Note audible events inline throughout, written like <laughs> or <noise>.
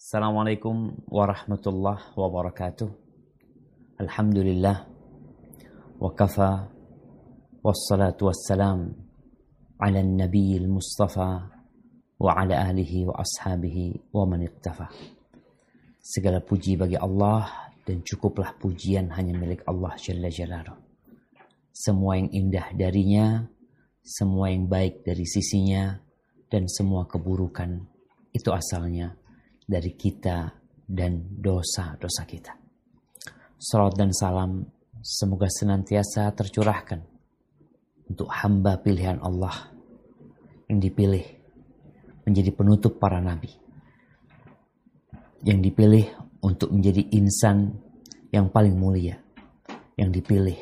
Assalamualaikum warahmatullahi wabarakatuh. Alhamdulillah. Wa kafa. Wassalatu wassalam. Ala nabi mustafa Wa ala alihi wa ashabihi wa man iktafa. Segala puji bagi Allah dan cukuplah pujian hanya milik Allah Jalla Jalaluh. Semua yang indah darinya, semua yang baik dari sisinya, dan semua keburukan itu asalnya dari kita dan dosa-dosa kita. Salat dan salam semoga senantiasa tercurahkan untuk hamba pilihan Allah yang dipilih menjadi penutup para nabi. Yang dipilih untuk menjadi insan yang paling mulia. Yang dipilih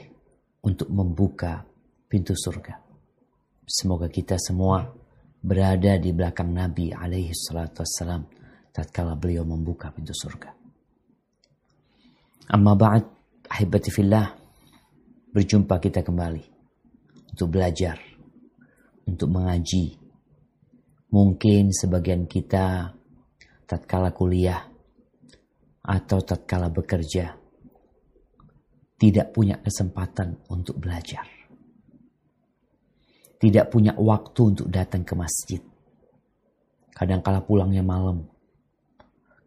untuk membuka pintu surga. Semoga kita semua berada di belakang Nabi alaihi salatu wassalam tatkala beliau membuka pintu surga. Amma ba'd, ahibati fillah, berjumpa kita kembali untuk belajar, untuk mengaji. Mungkin sebagian kita tatkala kuliah atau tatkala bekerja tidak punya kesempatan untuk belajar tidak punya waktu untuk datang ke masjid. Kadangkala pulangnya malam.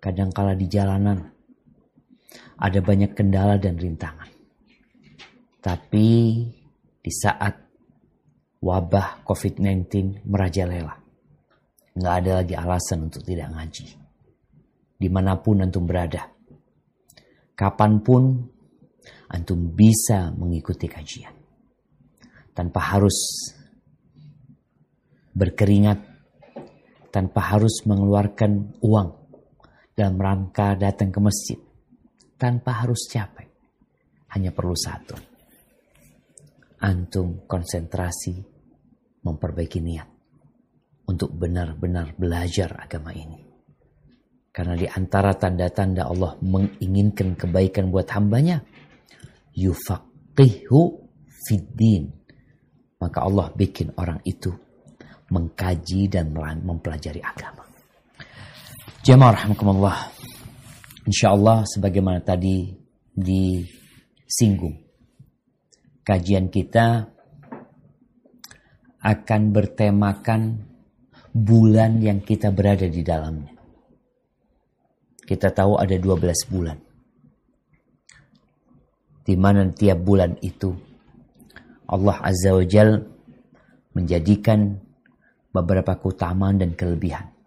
Kadangkala di jalanan. Ada banyak kendala dan rintangan. Tapi di saat wabah COVID-19 merajalela. Nggak ada lagi alasan untuk tidak ngaji. Di mana pun antum berada. Kapan pun antum bisa mengikuti kajian. Tanpa harus berkeringat tanpa harus mengeluarkan uang dalam rangka datang ke masjid tanpa harus capek. Hanya perlu satu antum konsentrasi memperbaiki niat untuk benar-benar belajar agama ini. Karena di antara tanda-tanda Allah menginginkan kebaikan buat hambanya yufaqihu fiddin. Maka Allah bikin orang itu mengkaji dan mempelajari agama. Jemaah rahmatullah. Insyaallah sebagaimana tadi disinggung. Kajian kita akan bertemakan bulan yang kita berada di dalamnya. Kita tahu ada 12 bulan. Di mana tiap bulan itu Allah Azza wa Jal menjadikan beberapa keutamaan dan kelebihan.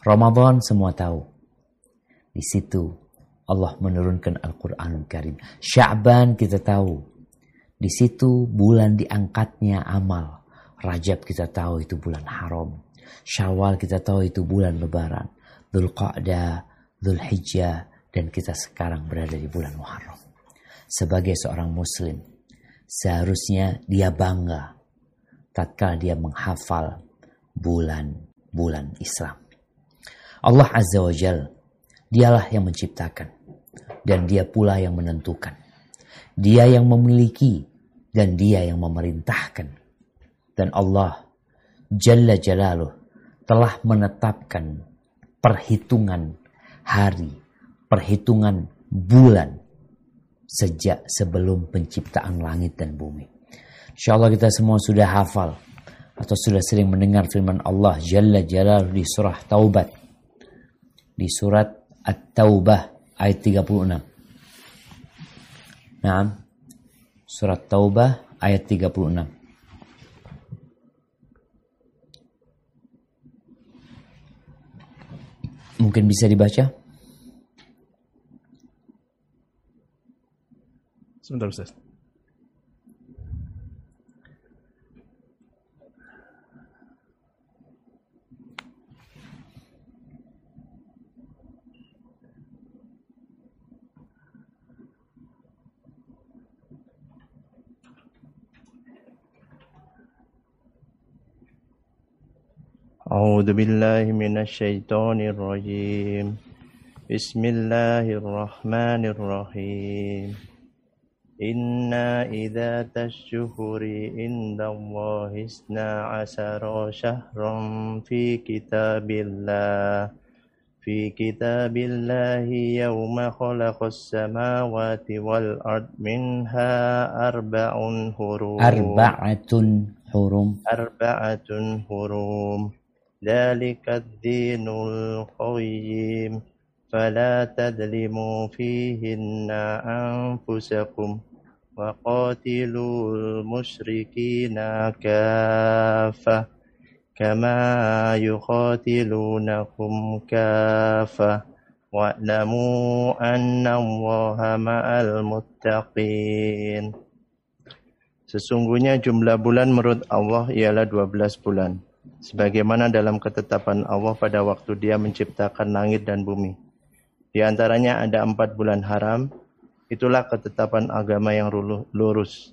Ramadan semua tahu. Di situ Allah menurunkan Al-Quranul Karim. Sya'ban kita tahu. Di situ bulan diangkatnya amal. Rajab kita tahu itu bulan haram. Syawal kita tahu itu bulan lebaran. Dhul Qa'dah, dan kita sekarang berada di bulan Muharram. Sebagai seorang muslim, seharusnya dia bangga tatkala dia menghafal bulan-bulan Islam. Allah Azza wa Jal, dialah yang menciptakan dan dia pula yang menentukan. Dia yang memiliki dan dia yang memerintahkan. Dan Allah Jalla Jalaluh telah menetapkan perhitungan hari, perhitungan bulan sejak sebelum penciptaan langit dan bumi. Insya Allah kita semua sudah hafal atau sudah sering mendengar firman Allah Jalla Jalal di surah Taubat di surat At-Taubah ayat 36 Nah surat Taubah ayat 36 Mungkin bisa dibaca? Sebentar Ustaz. أعوذ بالله من الشيطان الرجيم. بسم الله الرحمن الرحيم. إنا إذا الشهور عند الله اثنا عشر شهرا في كتاب الله. في كتاب الله يوم خلق السماوات والأرض منها أربع حروم أربعة حرم أربعة حروم ذلك الدين القيم فلا تظلموا فيهن أنفسكم وقاتلوا المشركين كافة كما يقاتلونكم كافة واعلموا أن الله مع المتقين Sesungguhnya jumlah bulan menurut Allah ialah 12 bulan. Sebagaimana dalam ketetapan Allah pada waktu dia menciptakan langit dan bumi. Di antaranya ada empat bulan haram, itulah ketetapan agama yang lurus.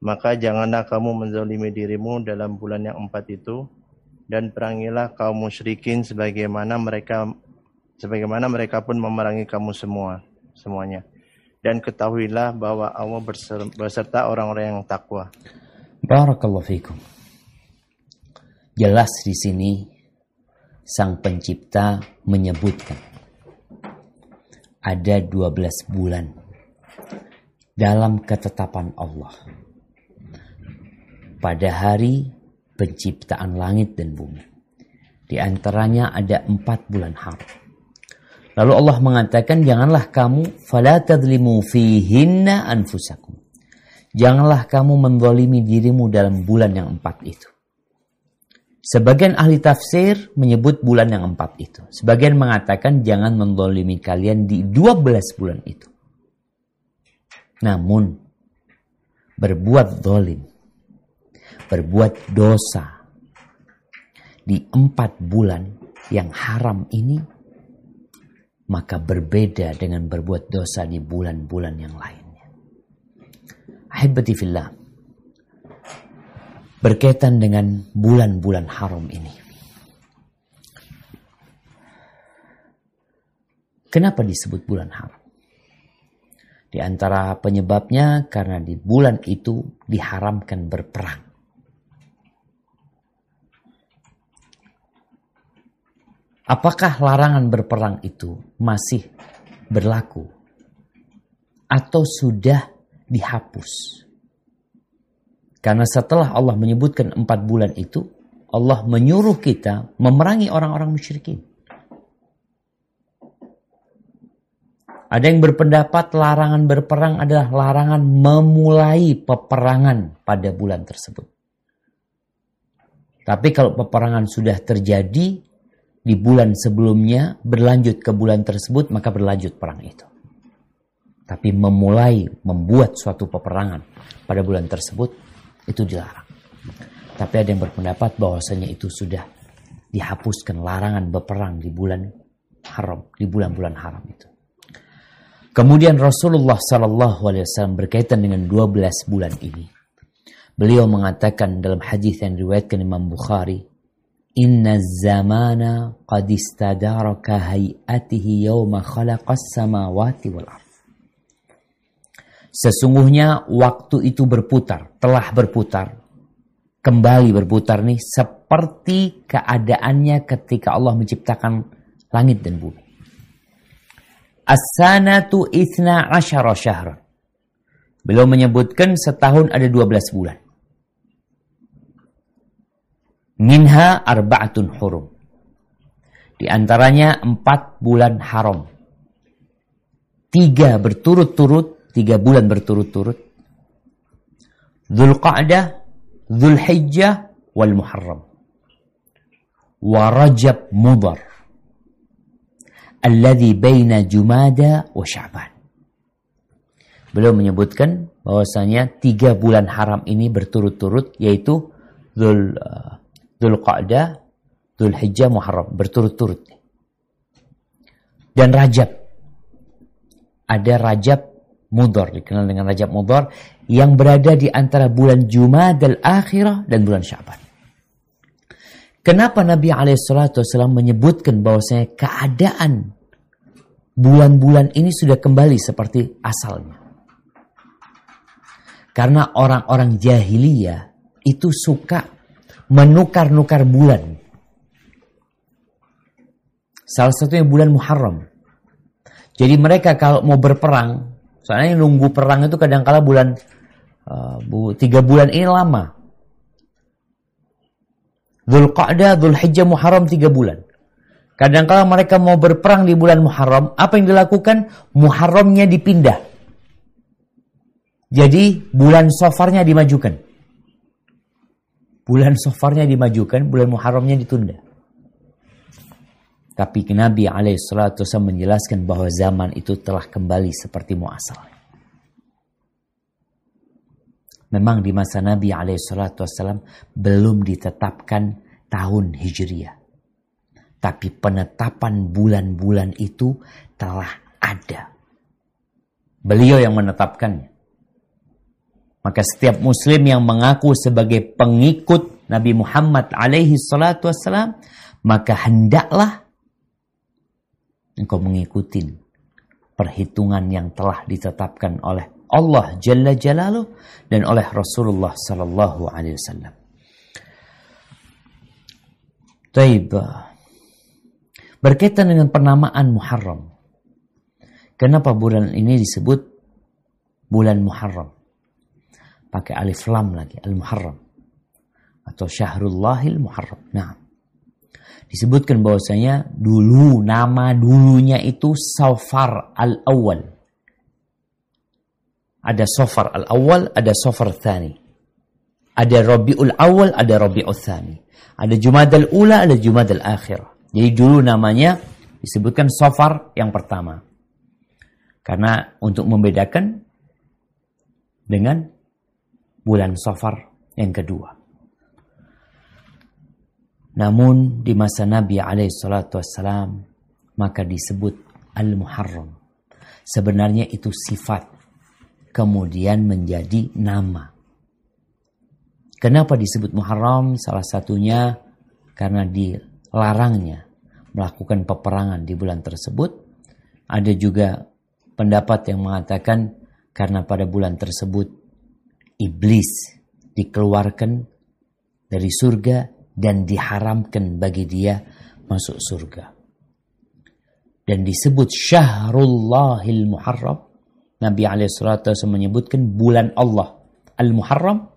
Maka janganlah kamu menzalimi dirimu dalam bulan yang empat itu, dan perangilah kaum musyrikin sebagaimana mereka sebagaimana mereka pun memerangi kamu semua semuanya dan ketahuilah bahwa Allah beserta orang-orang yang takwa. Barakallahu fikum. Jelas di sini sang pencipta menyebutkan ada 12 bulan dalam ketetapan Allah. Pada hari penciptaan langit dan bumi. Di antaranya ada empat bulan haram. Lalu Allah mengatakan, janganlah kamu fala anfusakum. Janganlah kamu mendolimi dirimu dalam bulan yang empat itu. Sebagian ahli tafsir menyebut bulan yang empat itu. Sebagian mengatakan jangan mendolimi kalian di dua belas bulan itu. Namun, berbuat dolim, berbuat dosa di empat bulan yang haram ini maka berbeda dengan berbuat dosa di bulan-bulan yang lainnya. Ahibati fillah. Berkaitan dengan bulan-bulan haram ini. Kenapa disebut bulan haram? Di antara penyebabnya karena di bulan itu diharamkan berperang. Apakah larangan berperang itu masih berlaku atau sudah dihapus? Karena setelah Allah menyebutkan empat bulan itu, Allah menyuruh kita memerangi orang-orang musyrikin. Ada yang berpendapat larangan berperang adalah larangan memulai peperangan pada bulan tersebut. Tapi kalau peperangan sudah terjadi, di bulan sebelumnya berlanjut ke bulan tersebut maka berlanjut perang itu. Tapi memulai membuat suatu peperangan pada bulan tersebut itu dilarang. Tapi ada yang berpendapat bahwasanya itu sudah dihapuskan larangan berperang di bulan haram, di bulan-bulan haram itu. Kemudian Rasulullah Sallallahu Alaihi Wasallam berkaitan dengan 12 bulan ini. Beliau mengatakan dalam hadis yang diriwayatkan Imam Bukhari, Inna zamana qad istadaraka hayatihi yawma khalaqas samawati wal ard. Sesungguhnya waktu itu berputar, telah berputar, kembali berputar nih seperti keadaannya ketika Allah menciptakan langit dan bumi. As-sanatu ithna asyara syahra. Beliau menyebutkan setahun ada 12 bulan. Minha arba'atun hurum. Di antaranya empat bulan haram. Tiga berturut-turut, tiga bulan berturut-turut. Zulqa'dah, Zulhijjah, wal Muharram. Wa Rajab Mudar. Alladhi baina Jumada wa Sya'ban. Beliau menyebutkan bahwasanya tiga bulan haram ini berturut-turut yaitu Dhul uh, Dhul Dhul Hijjah, Muharram. Berturut-turut. Dan Rajab. Ada Rajab Mudor. Dikenal dengan Rajab Mudor. Yang berada di antara bulan Jumadal Akhirah dan bulan Syaban. Kenapa Nabi SAW menyebutkan bahwasanya keadaan bulan-bulan ini sudah kembali seperti asalnya. Karena orang-orang jahiliyah itu suka menukar-nukar bulan. Salah satunya bulan Muharram. Jadi mereka kalau mau berperang, soalnya nunggu perang itu kadang-kala bulan uh, bu, tiga bulan ini lama. Dhul Qa'dah, Dhul Hijjah, Muharram tiga bulan. Kadang-kala mereka mau berperang di bulan Muharram, apa yang dilakukan? Muharramnya dipindah. Jadi bulan sofarnya dimajukan. Bulan sofarnya dimajukan, bulan Muharramnya ditunda. Tapi Nabi alaihissalatu menjelaskan bahwa zaman itu telah kembali seperti muasal. Memang di masa Nabi alaihissalatu belum ditetapkan tahun Hijriah. Tapi penetapan bulan-bulan itu telah ada. Beliau yang menetapkannya. Maka setiap muslim yang mengaku sebagai pengikut Nabi Muhammad alaihi salatu wassalam, maka hendaklah engkau mengikuti perhitungan yang telah ditetapkan oleh Allah Jalla Jalaluh dan oleh Rasulullah Sallallahu Alaihi Wasallam. Taib. Berkaitan dengan penamaan Muharram. Kenapa bulan ini disebut bulan Muharram? Pakai alif lam lagi, al-Muharram. Atau Syahrullahil Muharram. Nah, disebutkan bahwasanya dulu nama dulunya itu Safar al-Awwal. Ada Safar al-Awwal, ada Safar Thani. Ada Rabiul Awal, ada Rabiul Thani. Ada Jumadal Ula, ada Jumadal Akhir. Jadi dulu namanya disebutkan Safar yang pertama. Karena untuk membedakan dengan bulan Safar yang kedua. Namun di masa Nabi alaihissalam maka disebut Al-Muharram. Sebenarnya itu sifat kemudian menjadi nama. Kenapa disebut Muharram? Salah satunya karena dilarangnya melakukan peperangan di bulan tersebut. Ada juga pendapat yang mengatakan karena pada bulan tersebut iblis dikeluarkan dari surga dan diharamkan bagi dia masuk surga. Dan disebut Syahrullahil Muharram. Nabi alaihissalatu menyebutkan bulan Allah Al-Muharram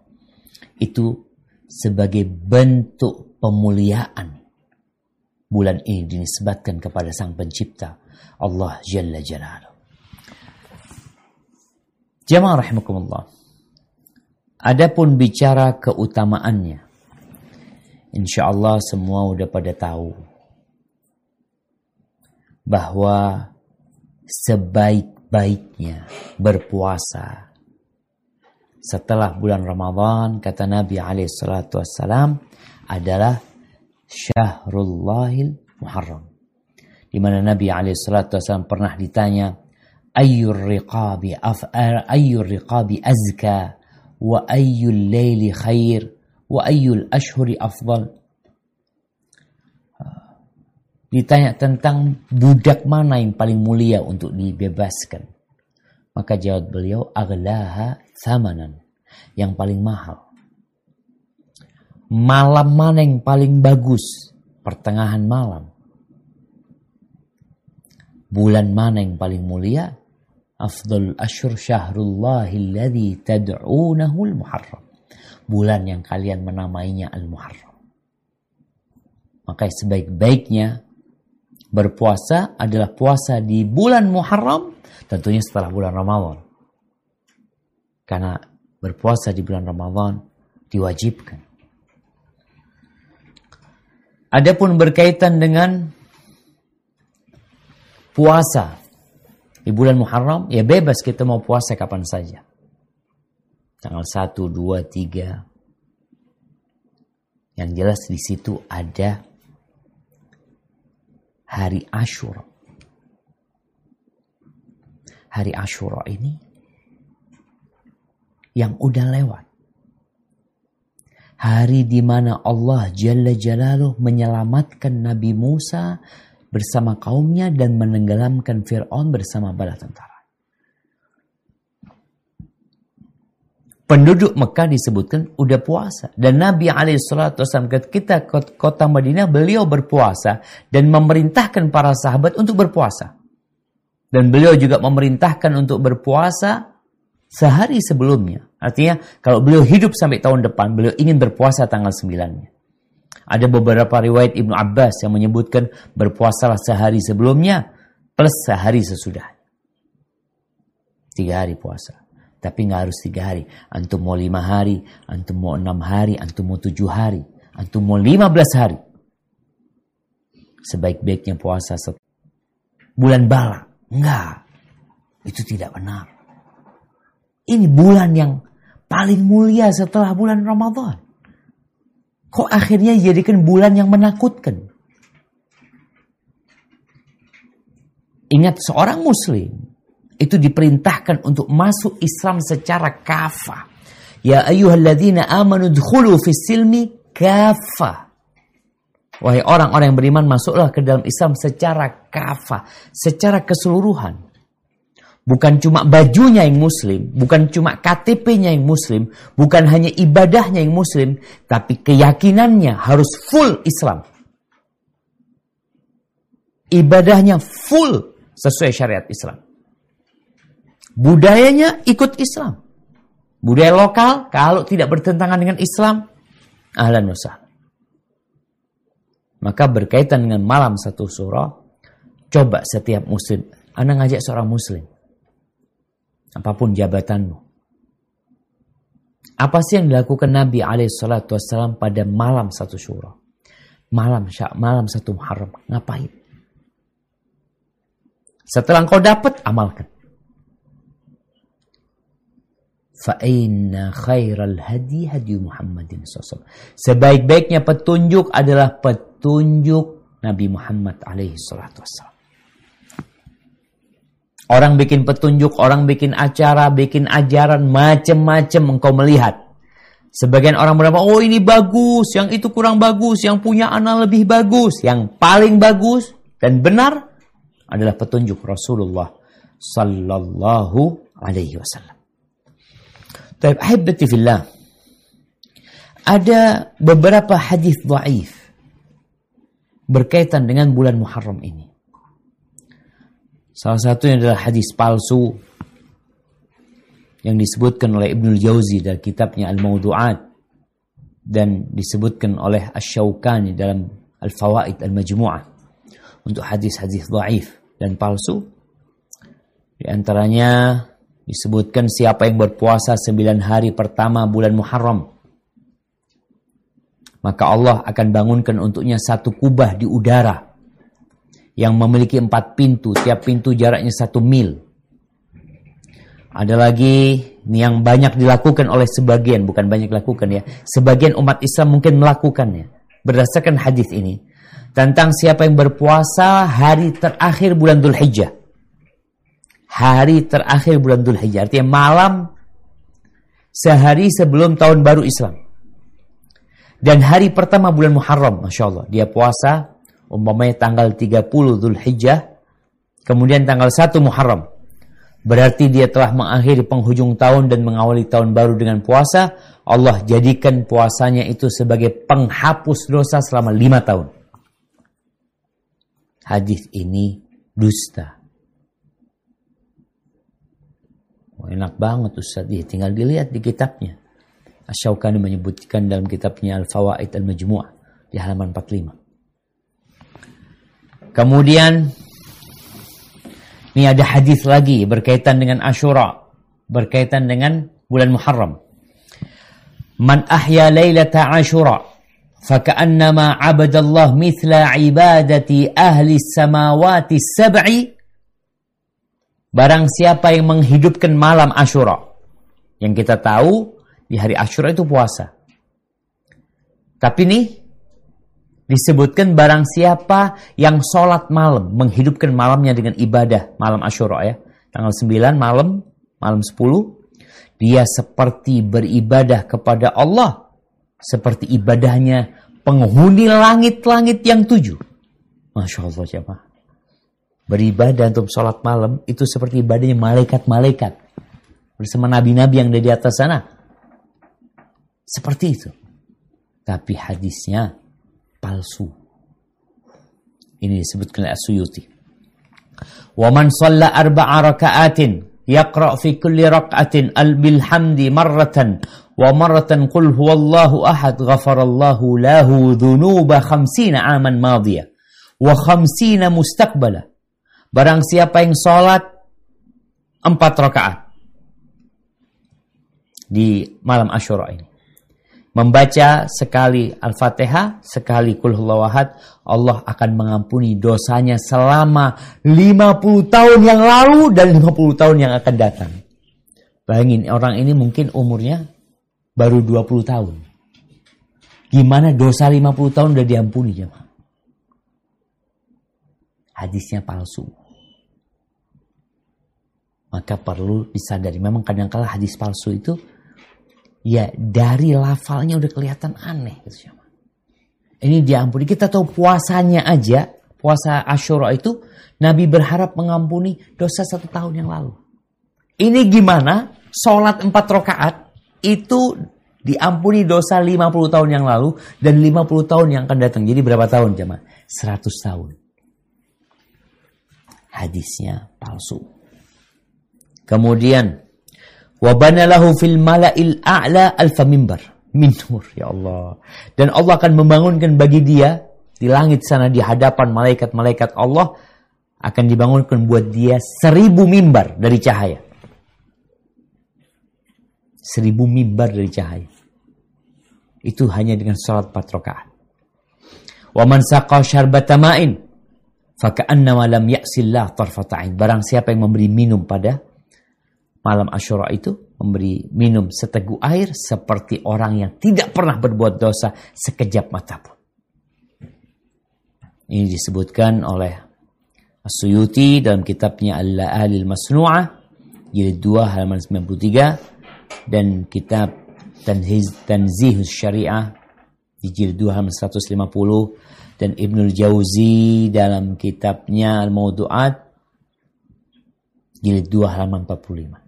itu sebagai bentuk pemuliaan. Bulan ini dinisbatkan kepada Sang Pencipta Allah Jalla Jalaluh. Jamaah rahimakumullah. Adapun bicara keutamaannya, Insya Allah semua udah pada tahu bahwa sebaik-baiknya berpuasa setelah bulan Ramadan kata Nabi alaihissalatu wassalam adalah Syahrullahil Muharram di mana Nabi alaihissalatu wassalam pernah ditanya ayyur riqabi af'ar ayyur riqabi azka wa ayyul laili khair wa ayyul ashhuri afdal? Ditanya tentang budak mana yang paling mulia untuk dibebaskan. Maka jawab beliau aglaha samanan yang paling mahal. Malam mana yang paling bagus? Pertengahan malam. Bulan mana yang paling mulia? Afdal ashur syahrullahi alladhi tad'unahu al-muharram bulan yang kalian menamainya Al-Muharram. Maka sebaik-baiknya berpuasa adalah puasa di bulan Muharram, tentunya setelah bulan Ramadan. Karena berpuasa di bulan Ramadan diwajibkan. Adapun berkaitan dengan puasa di bulan Muharram, ya bebas kita mau puasa kapan saja tanggal 1, 2, 3. Yang jelas di situ ada hari Ashura. Hari Ashura ini yang udah lewat. Hari di mana Allah Jalla Jalaluh menyelamatkan Nabi Musa bersama kaumnya dan menenggelamkan Fir'aun bersama bala tentara. Penduduk Mekah disebutkan udah puasa. Dan Nabi SAW ketika kota Madinah beliau berpuasa dan memerintahkan para sahabat untuk berpuasa. Dan beliau juga memerintahkan untuk berpuasa sehari sebelumnya. Artinya kalau beliau hidup sampai tahun depan, beliau ingin berpuasa tanggal 9-nya. Ada beberapa riwayat Ibnu Abbas yang menyebutkan berpuasalah sehari sebelumnya plus sehari sesudah. Tiga hari puasa. Tapi nggak harus tiga hari. Antum mau lima hari, antum mau enam hari, antum mau tujuh hari, antum mau lima belas hari. Sebaik-baiknya puasa bulan bala. Enggak. Itu tidak benar. Ini bulan yang paling mulia setelah bulan Ramadan. Kok akhirnya dijadikan bulan yang menakutkan? Ingat seorang muslim itu diperintahkan untuk masuk Islam secara kafah. Ya ayyuhalladzina amanu dkhulu fis silmi kafah. Wahai orang-orang yang beriman masuklah ke dalam Islam secara kafah, secara keseluruhan. Bukan cuma bajunya yang muslim, bukan cuma KTP-nya yang muslim, bukan hanya ibadahnya yang muslim, tapi keyakinannya harus full Islam. Ibadahnya full sesuai syariat Islam. Budayanya ikut Islam. Budaya lokal kalau tidak bertentangan dengan Islam, ahlan wa Maka berkaitan dengan malam satu surah, coba setiap muslim, anda ngajak seorang muslim. Apa pun jabatanmu. Apa sih yang dilakukan Nabi SAW pada malam satu surah? Malam syak, malam satu Muharram. Ngapain? Setelah engkau dapat, amalkan. Fa'inna khairal hadi hadi Muhammadin SAW. Sebaik-baiknya petunjuk adalah petunjuk Nabi Muhammad alaihi salatu Orang bikin petunjuk, orang bikin acara, bikin ajaran, macam-macam engkau melihat. Sebagian orang berapa, oh ini bagus, yang itu kurang bagus, yang punya anak lebih bagus. Yang paling bagus dan benar adalah petunjuk Rasulullah Sallallahu Alaihi Wasallam. Tapi ahibati fillah. Ada beberapa hadis dhaif berkaitan dengan bulan Muharram ini. Salah satunya adalah hadis palsu yang disebutkan oleh Ibnu Jauzi dalam kitabnya Al-Mawdu'at dan disebutkan oleh Asy-Syaukani dalam Al-Fawaid Al-Majmu'ah untuk hadis-hadis dhaif dan palsu. Di antaranya Disebutkan siapa yang berpuasa sembilan hari pertama bulan Muharram. Maka Allah akan bangunkan untuknya satu kubah di udara. Yang memiliki empat pintu. Tiap pintu jaraknya satu mil. Ada lagi yang banyak dilakukan oleh sebagian. Bukan banyak dilakukan ya. Sebagian umat Islam mungkin melakukannya. Berdasarkan hadis ini. Tentang siapa yang berpuasa hari terakhir bulan Dhul Hijjah hari terakhir bulan Dhul Hijjah. Artinya malam sehari sebelum tahun baru Islam. Dan hari pertama bulan Muharram, Masya Allah. Dia puasa, umpamanya tanggal 30 Dhul Hijjah, kemudian tanggal 1 Muharram. Berarti dia telah mengakhiri penghujung tahun dan mengawali tahun baru dengan puasa. Allah jadikan puasanya itu sebagai penghapus dosa selama lima tahun. Hadis ini dusta. Oh, enak banget Ustaz. Ya, tinggal dilihat di kitabnya. Asyaukani menyebutkan dalam kitabnya Al-Fawaid Al-Majmu'ah di halaman 45. Kemudian ini ada hadis lagi berkaitan dengan Ashura, berkaitan dengan bulan Muharram. Man ahya lailata Ashura فكأنما عبد الله مثل عبادة أهل السماوات السبع Barang siapa yang menghidupkan malam Ashura. Yang kita tahu di hari Ashura itu puasa. Tapi nih disebutkan barang siapa yang sholat malam. Menghidupkan malamnya dengan ibadah malam Ashura ya. Tanggal 9 malam, malam 10. Dia seperti beribadah kepada Allah. Seperti ibadahnya penghuni langit-langit yang tujuh. Masya Allah siapa? Beribadah untuk sholat malam itu seperti ibadahnya malaikat-malaikat bersama nabi-nabi yang ada di atas sana Seperti itu. Tapi hadisnya palsu. Ini disebutkan oleh As-Suyuti. Wa man shalla arba'a raka'atin fi kulli rak'atin al bilhamdi marratan wa marratan qul huwallahu ahad ghafarallahu lahu dhunuba khamsina aman madiyah wa khamsina mustaqbala barang siapa yang salat empat rakaat di malam Asyura ini membaca sekali Al-Fatihah, sekali Kul Ahad, Allah akan mengampuni dosanya selama 50 tahun yang lalu dan 50 tahun yang akan datang. Bayangin orang ini mungkin umurnya baru 20 tahun. Gimana dosa 50 tahun udah diampuni jemaah? Hadisnya palsu. Maka perlu disadari. Memang kadang-kala hadis palsu itu ya dari lafalnya udah kelihatan aneh gitu Ini diampuni. Kita tahu puasanya aja, puasa Ashura itu Nabi berharap mengampuni dosa satu tahun yang lalu. Ini gimana? Sholat empat rakaat itu diampuni dosa 50 tahun yang lalu dan 50 tahun yang akan datang. Jadi berapa tahun jemaah? 100 tahun. Hadisnya palsu. Kemudian Wabana lahu fil mala'il a'la alfa mimbar. Min ya Allah. Dan Allah akan membangunkan bagi dia di langit sana di hadapan malaikat-malaikat Allah akan dibangunkan buat dia seribu mimbar dari cahaya. Seribu mimbar dari cahaya. Itu hanya dengan salat empat rakaat. Wa man saqa syarbata ma'in faka'annama lam ya'sillah tarfata'in. Barang siapa yang memberi minum pada malam Ashura itu memberi minum seteguk air seperti orang yang tidak pernah berbuat dosa sekejap mata pun. Ini disebutkan oleh As-Suyuti dalam kitabnya Al-La'alil Masnu'ah jilid 2 halaman 93 dan kitab Tanziz Tanzihus Syariah di jilid 2 halaman 150 dan Ibnul Jauzi dalam kitabnya Al-Mawdu'at jilid 2 halaman 45.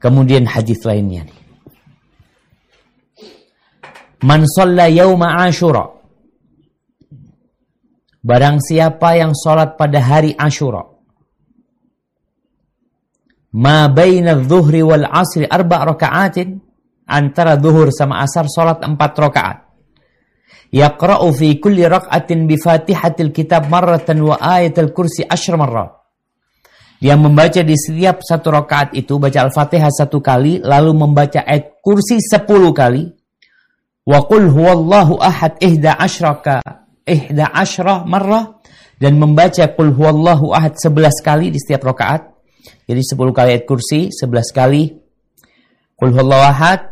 Kemudian hadis lainnya nih. Man shalla yauma Ashura. Barang siapa yang sholat pada hari Ashura. Ma baina dhuhri wal asri arba raka'atin. Antara zuhur sama asar sholat empat rakaat. Yaqra'u fi kulli raka'atin bi fatihatil kitab marratan wa ayatul kursi asyr marrat. Dia membaca di setiap satu rakaat itu baca Al-Fatihah satu kali, lalu membaca ayat kursi sepuluh kali. Wa qul huwallahu ahad ihda asyraka ihda asyrah marrah dan membaca qul huwallahu ahad sebelas kali di setiap rakaat. Jadi sepuluh kali ayat kursi, sebelas kali qul huwallahu ahad,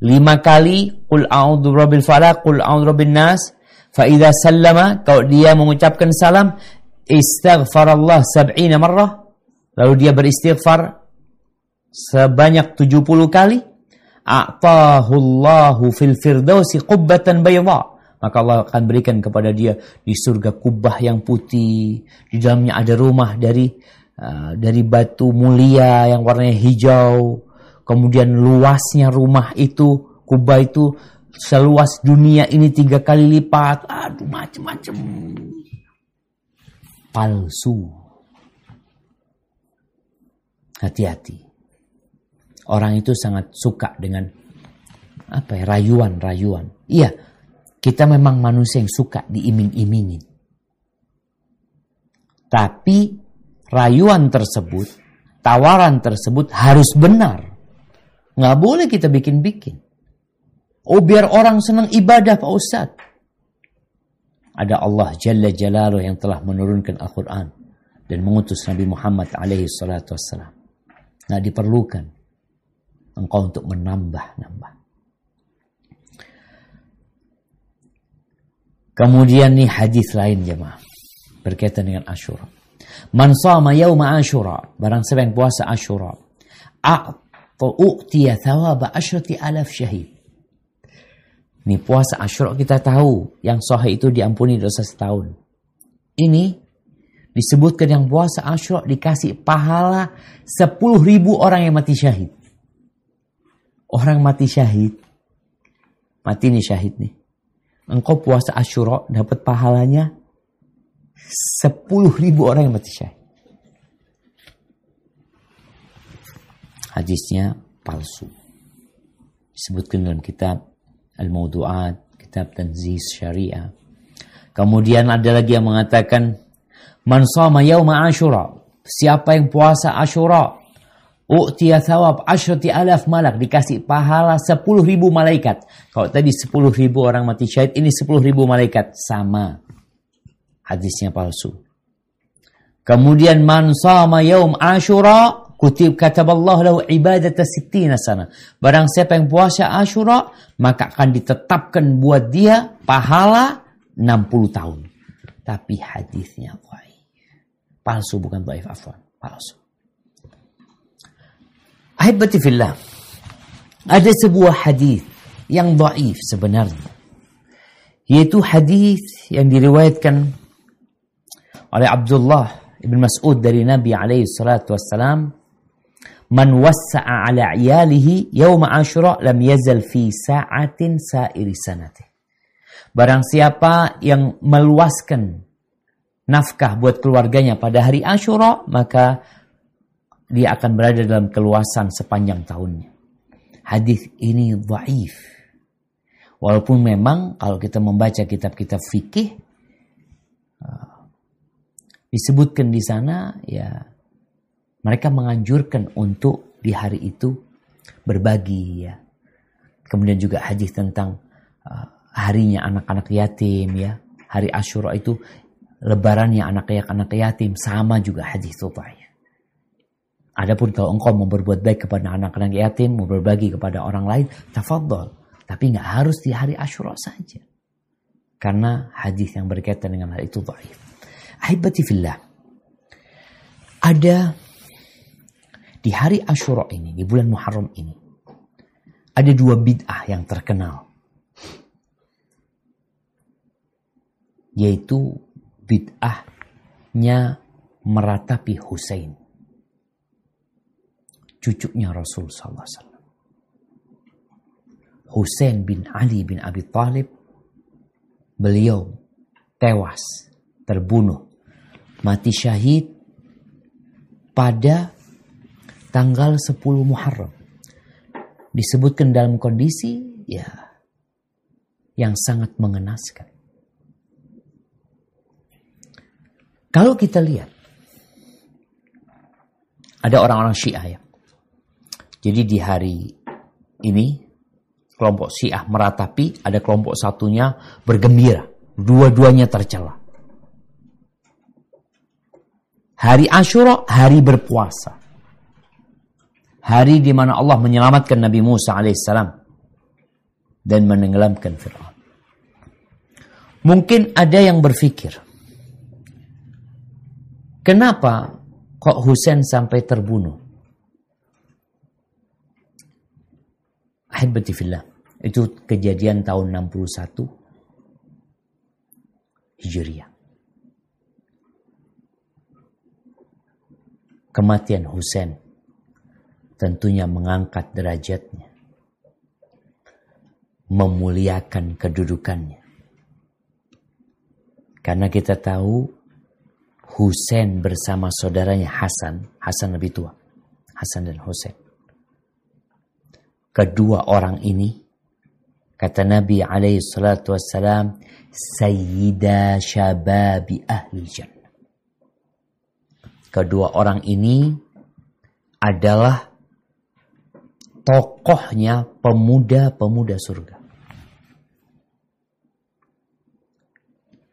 lima kali qul a'udzu birabbil falaq, qul a'udzu birabbin nas. Fa idza sallama, kalau dia mengucapkan salam, istaghfarallah sab'ina marrah Lalu dia beristighfar sebanyak 70 kali. A'tahullahu fil firdausi qubbatan bayda. Maka Allah akan berikan kepada dia di surga kubah yang putih. Di dalamnya ada rumah dari uh, dari batu mulia yang warnanya hijau. Kemudian luasnya rumah itu, kubah itu seluas dunia ini tiga kali lipat. Aduh macem-macem. Palsu. Hati-hati. Orang itu sangat suka dengan apa ya, rayuan-rayuan. Iya, kita memang manusia yang suka diiming-imingin. Tapi rayuan tersebut, tawaran tersebut harus benar. Nggak boleh kita bikin-bikin. Oh biar orang senang ibadah Pak Ustadz. Ada Allah Jalla Jalaluh yang telah menurunkan Al-Quran dan mengutus Nabi Muhammad alaihi salatu wassalam. Nggak diperlukan engkau untuk menambah-nambah. Kemudian nih hadis lain jemaah berkaitan dengan Ashura. Man sama yauma Ashura, barang siapa yang puasa Ashura, a'tiya thawaba asyrati alaf syahid. Ini puasa Ashura kita tahu yang sahih itu diampuni dosa setahun. Ini disebutkan yang puasa Ashura dikasih pahala 10 ribu orang yang mati syahid. Orang mati syahid mati nih syahid nih. Engkau puasa Ashura dapat pahalanya 10 ribu orang yang mati syahid. Hadisnya palsu. Disebutkan dalam kitab Al-Mawdu'at, kitab Tanzis Syariah. Kemudian ada lagi yang mengatakan Man sama yawma Ashura. Siapa yang puasa Ashura, U'tiya thawab asyrati alaf malak. Dikasih pahala 10 ribu malaikat. Kalau tadi 10 ribu orang mati syahid, ini 10 ribu malaikat. Sama. Hadisnya palsu. Kemudian man sama yaum ashura kutib kataballah lahu ibadata sittina sana. Barang siapa yang puasa ashura, maka akan ditetapkan buat dia pahala 60 tahun. Tapi hadisnya. Palsu bukan dhaif afwan. Palsu. Ahibati fillah. Ada sebuah hadis yang dhaif sebenarnya. Yaitu hadis yang diriwayatkan oleh Abdullah ibn Mas'ud dari Nabi alaihi salatu wassalam Man wassa'a ala iyalihi yawma ashura lam yazal fi sa'atin sa'iri sanati. Barang siapa yang meluaskan nafkah buat keluarganya pada hari Ashura, maka dia akan berada dalam keluasan sepanjang tahunnya. Hadis ini dhaif. Walaupun memang kalau kita membaca kitab-kitab fikih uh, disebutkan di sana ya mereka menganjurkan untuk di hari itu berbagi ya. Kemudian juga hadis tentang uh, harinya anak-anak yatim ya. Hari Asyura itu lebarannya anak-anak yatim sama juga hadis itu Adapun kalau engkau mau berbuat baik kepada anak-anak yatim, mau berbagi kepada orang lain, tafadhol. Tapi nggak harus di hari Ashura saja. Karena hadis yang berkaitan dengan hal itu dhaif. Ahibati fillah. Ada di hari Ashura ini, di bulan Muharram ini, ada dua bid'ah yang terkenal. Yaitu bid'ahnya meratapi Husain. Cucunya Rasul sallallahu alaihi wasallam. Husain bin Ali bin Abi Thalib beliau tewas terbunuh mati syahid pada tanggal 10 Muharram. Disebutkan dalam kondisi ya yang sangat mengenaskan kalau kita lihat ada orang-orang Syiah ya jadi di hari ini kelompok Syiah meratapi, ada kelompok satunya bergembira. Dua-duanya tercela. Hari Ashura, hari berpuasa. Hari di mana Allah menyelamatkan Nabi Musa alaihissalam dan menenggelamkan Fir'aun. Mungkin ada yang berpikir, kenapa kok Husain sampai terbunuh? Ahibati fillah. Itu kejadian tahun 61 Hijriah. Kematian Husain tentunya mengangkat derajatnya. Memuliakan kedudukannya. Karena kita tahu Husain bersama saudaranya Hasan, Hasan lebih tua. Hasan dan Husain kedua orang ini kata Nabi alaihi salatu wassalam sayyida syababi ahli jannah. Kedua orang ini adalah tokohnya pemuda-pemuda surga.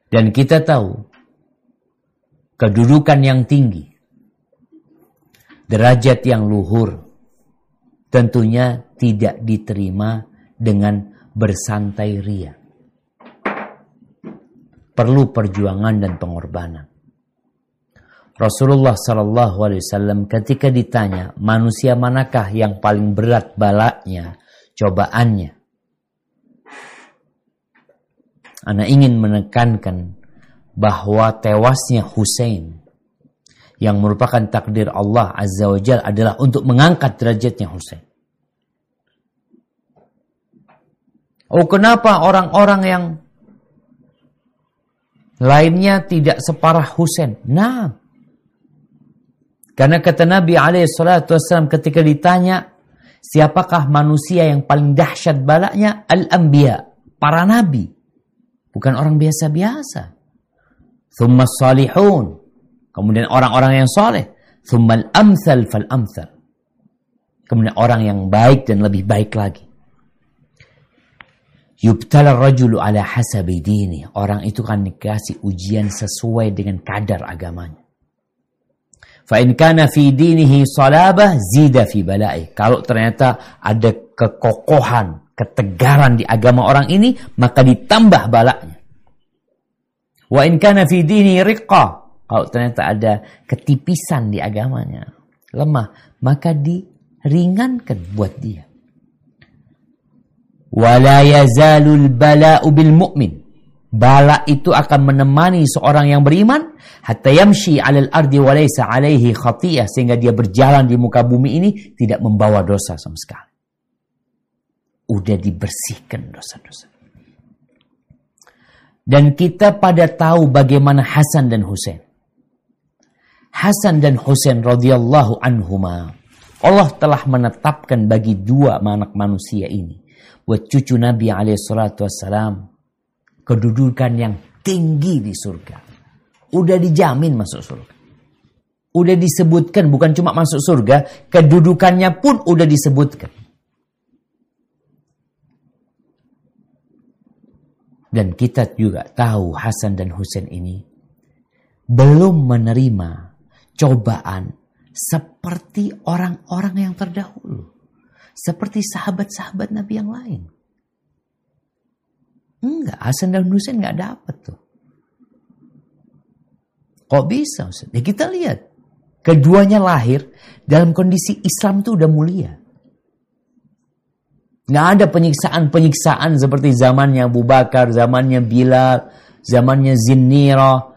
Dan kita tahu kedudukan yang tinggi derajat yang luhur tentunya tidak diterima dengan bersantai ria. Perlu perjuangan dan pengorbanan. Rasulullah Wasallam ketika ditanya manusia manakah yang paling berat balaknya, cobaannya, Anda ingin menekankan bahwa tewasnya Hussein yang merupakan takdir Allah Azza wa Jal adalah untuk mengangkat derajatnya Hussein. Oh kenapa orang-orang yang lainnya tidak separah Husain? Nah, karena kata Nabi SAW ketika ditanya, siapakah manusia yang paling dahsyat balaknya? Al-Anbiya, para nabi. Bukan orang biasa-biasa. Thumma salihun. Kemudian orang-orang yang soleh. Thumma al-amthal fal-amthal. Kemudian orang yang baik dan lebih baik lagi. Yubtala rajulu ala hasabi dini. Orang itu kan dikasih ujian sesuai dengan kadar agamanya. Fa'in kana fi dinihi salabah zida fi balai. Kalau ternyata ada kekokohan, ketegaran di agama orang ini, maka ditambah balaknya. Wa in kana fi dini riqqa. Kalau ternyata ada ketipisan di agamanya, lemah, maka diringankan buat dia. Wala yazalul bala'u bil mu'min. Bala itu akan menemani seorang yang beriman hatta yamshi 'alal ardi wa laysa 'alaihi khati'ah sehingga dia berjalan di muka bumi ini tidak membawa dosa sama sekali. Udah dibersihkan dosa-dosa. Dan kita pada tahu bagaimana Hasan dan Husain. Hasan dan Husain radhiyallahu anhuma Allah telah menetapkan bagi dua anak manusia ini buat cucu Nabi alaihissalatu wassalam kedudukan yang tinggi di surga. Udah dijamin masuk surga. Udah disebutkan bukan cuma masuk surga, kedudukannya pun udah disebutkan. Dan kita juga tahu Hasan dan Husain ini belum menerima cobaan seperti orang-orang yang terdahulu. Seperti sahabat-sahabat Nabi yang lain. Enggak, Hasan dan Husain enggak dapat tuh. Kok bisa? Ya kita lihat. Keduanya lahir dalam kondisi Islam itu udah mulia. Nggak ada penyiksaan-penyiksaan seperti zamannya Abu Bakar, zamannya Bilal, zamannya Zinnira,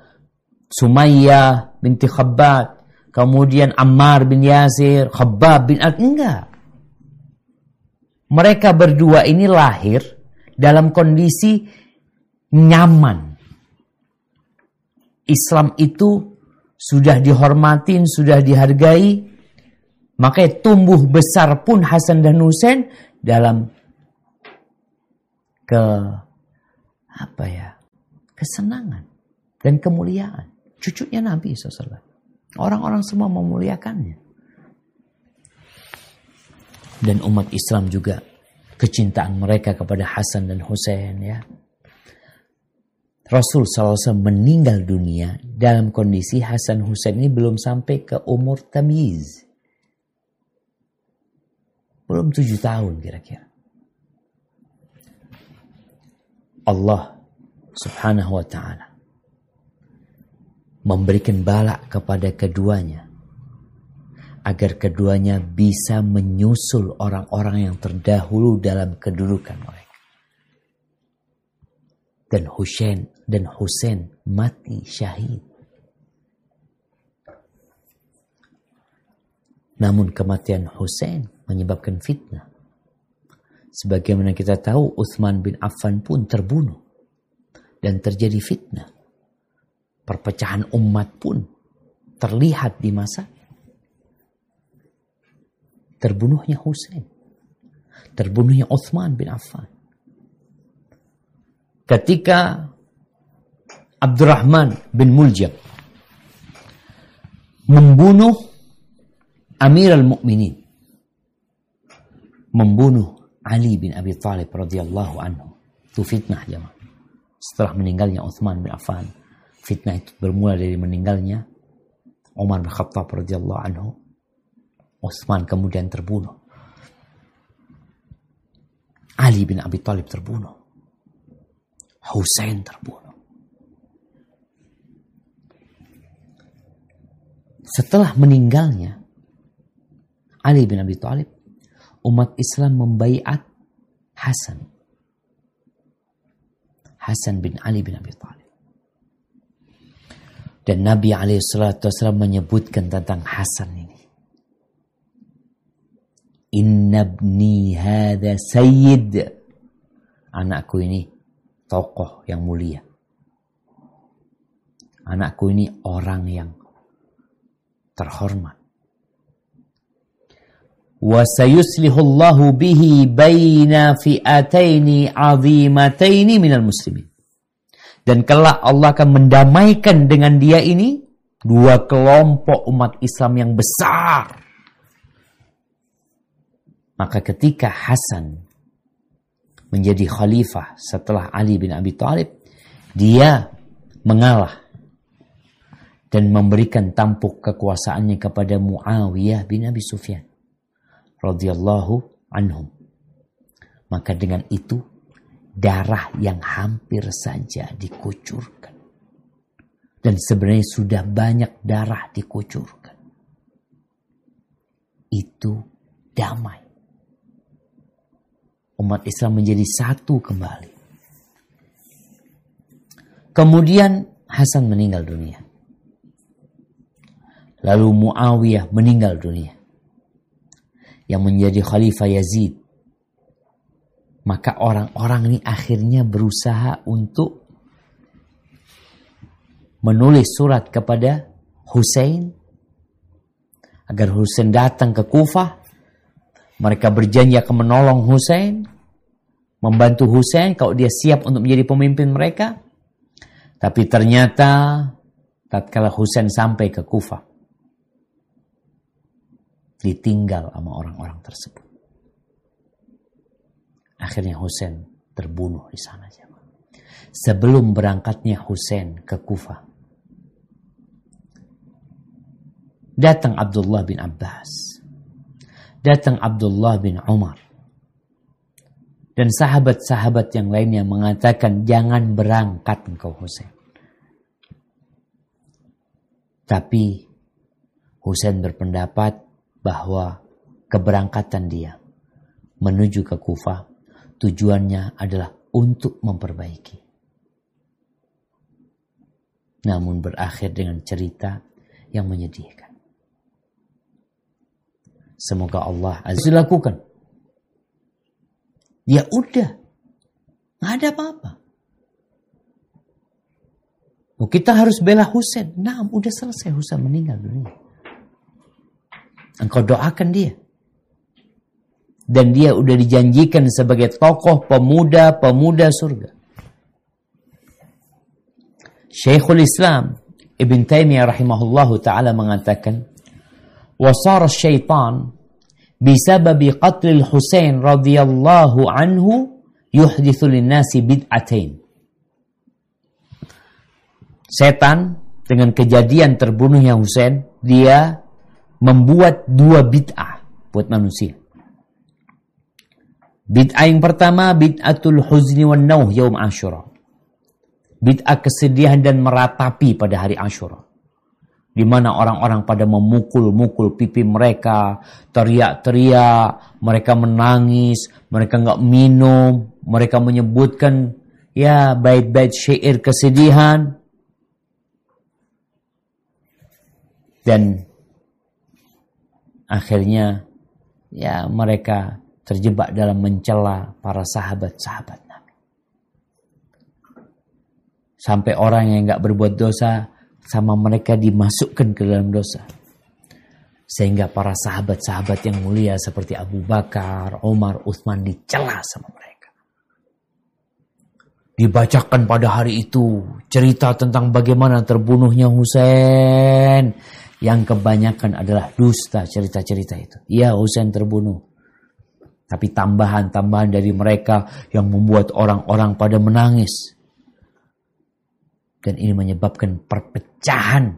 Sumayyah binti Khabbad, kemudian Ammar bin Yasir, Khabbab bin Ad. Enggak mereka berdua ini lahir dalam kondisi nyaman. Islam itu sudah dihormatin, sudah dihargai, makanya tumbuh besar pun Hasan dan Husain dalam ke apa ya kesenangan dan kemuliaan. Cucunya Nabi SAW. Orang-orang semua memuliakannya dan umat Islam juga kecintaan mereka kepada Hasan dan Hussein ya. Rasul SAW meninggal dunia dalam kondisi Hasan Hussein ini belum sampai ke umur tamiz. Belum tujuh tahun kira-kira. Allah subhanahu wa ta'ala memberikan balak kepada keduanya agar keduanya bisa menyusul orang-orang yang terdahulu dalam kedudukan mereka. Dan Husain dan Husain mati syahid. Namun kematian Husain menyebabkan fitnah. Sebagaimana kita tahu Uthman bin Affan pun terbunuh. Dan terjadi fitnah. Perpecahan umat pun terlihat di masa terbunuhnya Hussein, terbunuhnya Uthman bin Affan. Ketika Abdurrahman bin Muljam membunuh Amir al-Mu'minin, membunuh Ali bin Abi Thalib radhiyallahu anhu. Itu fitnah jemaah. Setelah meninggalnya Uthman bin Affan, fitnah itu bermula dari meninggalnya Umar bin Khattab radhiyallahu anhu Utsman kemudian terbunuh. Ali bin Abi Thalib terbunuh. Hussein terbunuh. Setelah meninggalnya Ali bin Abi Thalib, umat Islam membaiat Hasan. Hasan bin Ali bin Abi Thalib. Dan Nabi SAW menyebutkan tentang Hasan ini. Inna ibni hadha sayyid. anakku ini tokoh yang mulia. Anakku ini orang yang terhormat bihi baina fi'ataini 'azimataini minal muslimin. Dan kelak Allah akan mendamaikan dengan dia ini dua kelompok umat Islam yang besar. Maka ketika Hasan menjadi khalifah setelah Ali bin Abi Thalib, dia mengalah dan memberikan tampuk kekuasaannya kepada Muawiyah bin Abi Sufyan radhiyallahu anhum. Maka dengan itu darah yang hampir saja dikucurkan. Dan sebenarnya sudah banyak darah dikucurkan. Itu damai. Umat Islam menjadi satu kembali. Kemudian Hasan meninggal dunia. Lalu Muawiyah meninggal dunia yang menjadi khalifah Yazid. Maka orang-orang ini akhirnya berusaha untuk menulis surat kepada Hussein agar Hussein datang ke Kufah. Mereka berjanji akan menolong Hussein, membantu Hussein kalau dia siap untuk menjadi pemimpin mereka. Tapi ternyata tatkala Hussein sampai ke Kufah, ditinggal sama orang-orang tersebut. Akhirnya Husain terbunuh di sana. Sebelum berangkatnya Husain ke Kufah, datang Abdullah bin Abbas, datang Abdullah bin Umar, dan sahabat-sahabat yang lainnya mengatakan jangan berangkat engkau Husain. Tapi Husain berpendapat bahwa keberangkatan dia menuju ke Kufah tujuannya adalah untuk memperbaiki. Namun berakhir dengan cerita yang menyedihkan. Semoga Allah azza lakukan. Ya udah. Nggak ada apa-apa. Oh, kita harus bela Husain. Nah, udah selesai Husain meninggal dunia. Engkau doakan dia. Dan dia udah dijanjikan sebagai tokoh pemuda-pemuda surga. Syekhul Islam Ibn Taimiyah rahimahullahu taala mengatakan, "Wasara syaitan bisababi qatlil Husain radhiyallahu anhu yuhdithu linnasi bid'atain." Setan dengan kejadian terbunuhnya Husain, dia membuat dua bid'ah buat manusia. Bid'ah yang pertama bid'atul huzni wan nauh yaum Asyura. Bid'ah kesedihan dan meratapi pada hari Asyura. Di mana orang-orang pada memukul-mukul pipi mereka, teriak-teriak, mereka menangis, mereka nggak minum, mereka menyebutkan ya bait-bait syair kesedihan. Dan akhirnya ya mereka terjebak dalam mencela para sahabat-sahabat Nabi. Sampai orang yang nggak berbuat dosa sama mereka dimasukkan ke dalam dosa. Sehingga para sahabat-sahabat yang mulia seperti Abu Bakar, Umar, Uthman dicela sama mereka. Dibacakan pada hari itu cerita tentang bagaimana terbunuhnya Husain yang kebanyakan adalah dusta cerita-cerita itu. Iya Husain terbunuh. Tapi tambahan-tambahan dari mereka yang membuat orang-orang pada menangis. Dan ini menyebabkan perpecahan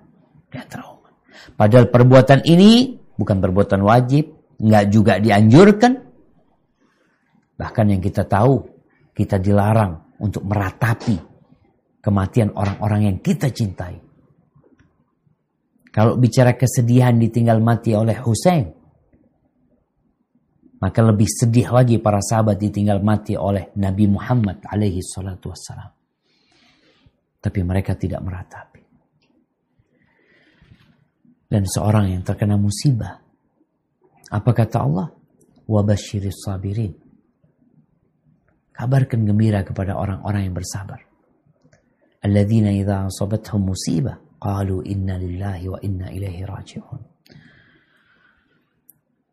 di antara umat. Padahal perbuatan ini bukan perbuatan wajib, nggak juga dianjurkan. Bahkan yang kita tahu, kita dilarang untuk meratapi kematian orang-orang yang kita cintai. Kalau bicara kesedihan ditinggal mati oleh Hussein, maka lebih sedih lagi para sahabat ditinggal mati oleh Nabi Muhammad alaihi salatu wassalam. Tapi mereka tidak meratapi. Dan seorang yang terkena musibah. Apa kata Allah? Wabashiris sabirin. Kabarkan gembira kepada orang-orang yang bersabar. Alladzina idza asabathum musibah qalu inna lillahi wa inna ilaihi raji'un.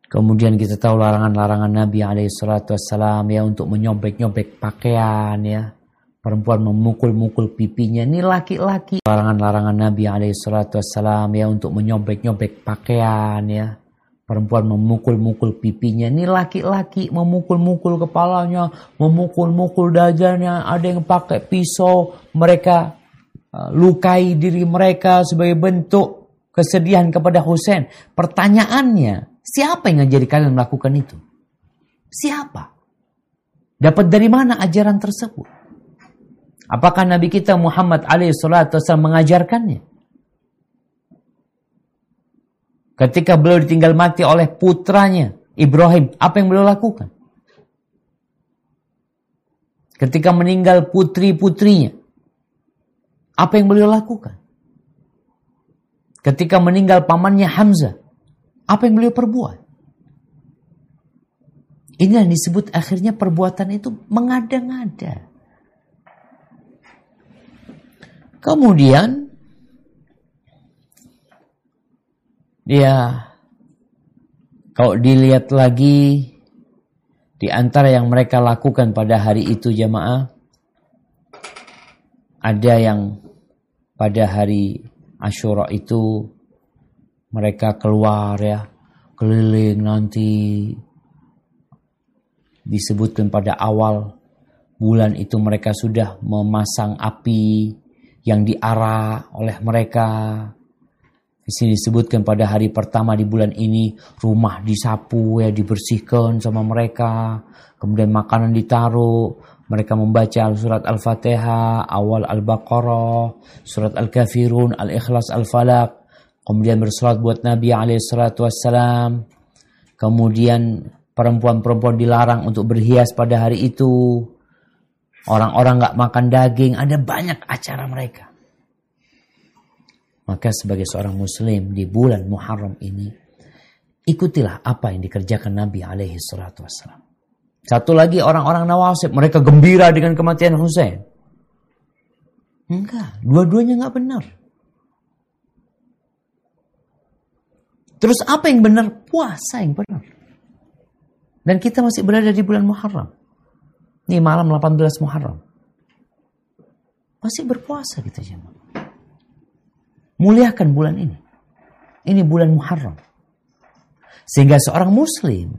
Kemudian kita tahu larangan-larangan Nabi alaihi salatu wassalam ya untuk menyobek-nyobek pakaian ya. Perempuan memukul-mukul pipinya. Ini laki-laki. Larangan-larangan Nabi alaihi salatu wassalam ya untuk menyobek-nyobek pakaian ya Perempuan memukul-mukul pipinya. Ini laki-laki memukul-mukul kepalanya, memukul-mukul dajanya. Ada yang pakai pisau. Mereka lukai diri mereka sebagai bentuk kesedihan kepada Hussein. Pertanyaannya, siapa yang ngajari kalian melakukan itu? Siapa? Dapat dari mana ajaran tersebut? Apakah Nabi kita Muhammad alaihissalam mengajarkannya? Ketika beliau ditinggal mati oleh putranya Ibrahim, apa yang beliau lakukan? Ketika meninggal putri-putrinya, apa yang beliau lakukan? Ketika meninggal pamannya Hamzah, apa yang beliau perbuat? Ini yang disebut akhirnya perbuatan itu mengada-ngada. Kemudian Ya, kalau dilihat lagi di antara yang mereka lakukan pada hari itu jamaah, ada yang pada hari Ashura itu mereka keluar ya, keliling nanti disebutkan pada awal bulan itu mereka sudah memasang api yang diarah oleh mereka di sini disebutkan pada hari pertama di bulan ini rumah disapu ya dibersihkan sama mereka. Kemudian makanan ditaruh. Mereka membaca surat Al-Fatihah, awal Al-Baqarah, surat Al-Kafirun, Al-Ikhlas, Al-Falaq. Kemudian bersolat buat Nabi Alaihissalam. Kemudian perempuan-perempuan dilarang untuk berhias pada hari itu. Orang-orang nggak makan daging, ada banyak acara mereka. Maka sebagai seorang muslim di bulan Muharram ini, ikutilah apa yang dikerjakan Nabi alaihi. Satu lagi orang-orang Nawasib, mereka gembira dengan kematian Husain. Enggak, dua-duanya enggak benar. Terus apa yang benar? Puasa yang benar. Dan kita masih berada di bulan Muharram. Ini malam 18 Muharram. Masih berpuasa kita jemaah. Muliakan bulan ini. Ini bulan Muharram. Sehingga seorang muslim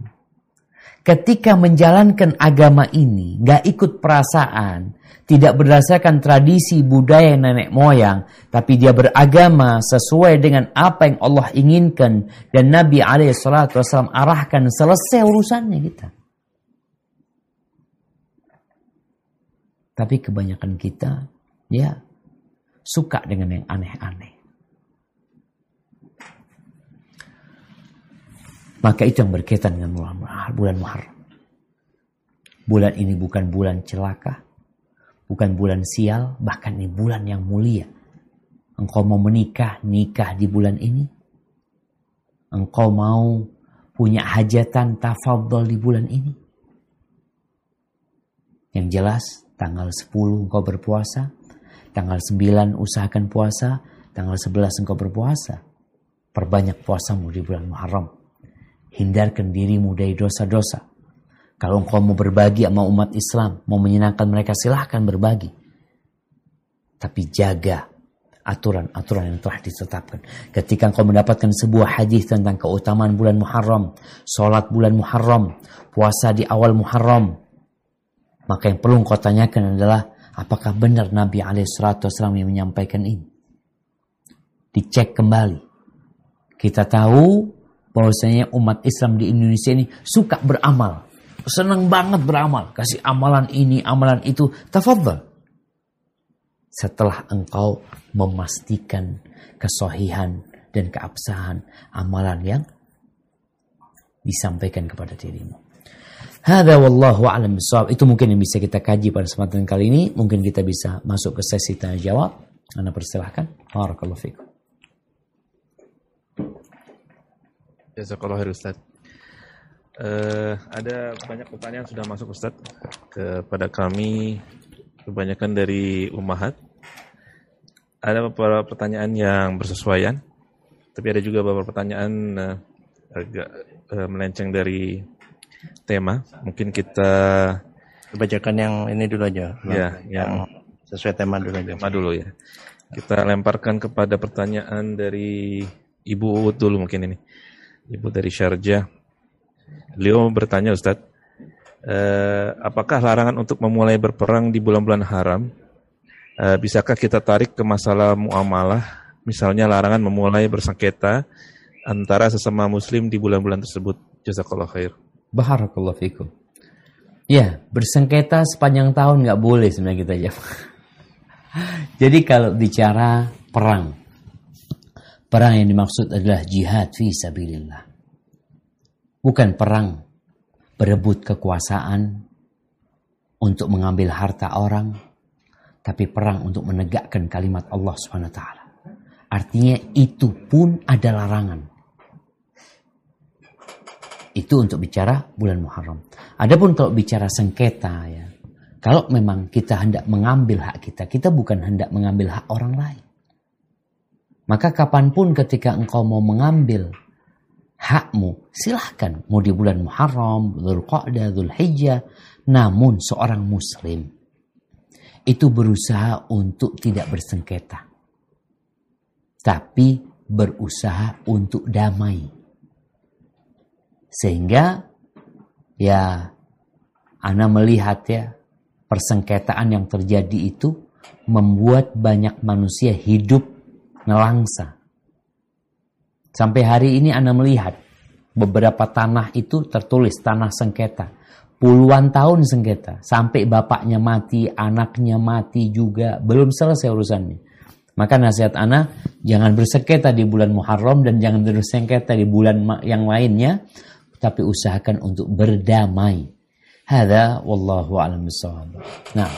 ketika menjalankan agama ini gak ikut perasaan, tidak berdasarkan tradisi budaya nenek moyang, tapi dia beragama sesuai dengan apa yang Allah inginkan dan Nabi SAW arahkan selesai urusannya kita. Tapi kebanyakan kita ya suka dengan yang aneh-aneh. Maka itu yang berkaitan dengan bulan Muharram. Bulan ini bukan bulan celaka, bukan bulan sial, bahkan ini bulan yang mulia. Engkau mau menikah, nikah di bulan ini. Engkau mau punya hajatan tafadhol di bulan ini. Yang jelas tanggal 10 engkau berpuasa, tanggal 9 usahakan puasa, tanggal 11 engkau berpuasa. Perbanyak puasamu di bulan Muharram hindarkan dirimu dari dosa-dosa. Kalau engkau mau berbagi sama umat Islam, mau menyenangkan mereka, silahkan berbagi. Tapi jaga aturan-aturan yang telah ditetapkan. Ketika engkau mendapatkan sebuah hadis tentang keutamaan bulan Muharram, sholat bulan Muharram, puasa di awal Muharram, maka yang perlu engkau tanyakan adalah apakah benar Nabi Alaihissalam yang menyampaikan ini? Dicek kembali. Kita tahu bahwasanya umat Islam di Indonesia ini suka beramal. Senang banget beramal. Kasih amalan ini, amalan itu. Tafadhal. Setelah engkau memastikan kesohihan dan keabsahan amalan yang disampaikan kepada dirimu. Hada wallahu a'lam bishawab. Itu mungkin yang bisa kita kaji pada kesempatan kali ini. Mungkin kita bisa masuk ke sesi tanya jawab. Anda persilahkan. Barakallahu fikum. Jazakallah khair Ustaz. Uh, ada banyak pertanyaan sudah masuk Ustadz kepada kami kebanyakan dari Umahat. Ada beberapa pertanyaan yang bersesuaian, tapi ada juga beberapa pertanyaan uh, agak uh, melenceng dari tema. Mungkin kita kebajakan yang ini dulu aja. Ya, yang, yang sesuai tema dulu aja. Tema dulu ya. Kita lemparkan kepada pertanyaan dari Ibu Uut dulu mungkin ini. Ibu dari Syarjah. Beliau bertanya Ustadz, eh, apakah larangan untuk memulai berperang di bulan-bulan haram, eh, bisakah kita tarik ke masalah muamalah, misalnya larangan memulai bersengketa antara sesama muslim di bulan-bulan tersebut. Jazakallah khair. Barakallah fikum. Ya, bersengketa sepanjang tahun nggak boleh sebenarnya kita jawab. <laughs> Jadi kalau bicara perang, perang yang dimaksud adalah jihad fi sabilillah bukan perang berebut kekuasaan untuk mengambil harta orang, tapi perang untuk menegakkan kalimat Allah Subhanahu wa taala. Artinya itu pun ada larangan. Itu untuk bicara bulan Muharram. Adapun kalau bicara sengketa ya, kalau memang kita hendak mengambil hak kita, kita bukan hendak mengambil hak orang lain. Maka kapan pun ketika engkau mau mengambil hakmu. Silahkan. Mau di bulan Muharram, Dhul Qa'dah, Dhul Hijjah. Namun seorang muslim itu berusaha untuk tidak bersengketa. Tapi berusaha untuk damai. Sehingga ya Ana melihat ya persengketaan yang terjadi itu membuat banyak manusia hidup nelangsa Sampai hari ini Anda melihat beberapa tanah itu tertulis tanah sengketa. Puluhan tahun sengketa. Sampai bapaknya mati, anaknya mati juga. Belum selesai urusannya. Maka nasihat Ana, jangan bersengketa di bulan Muharram dan jangan bersengketa di bulan yang lainnya. Tapi usahakan untuk berdamai. Hada wallahu alam Nah.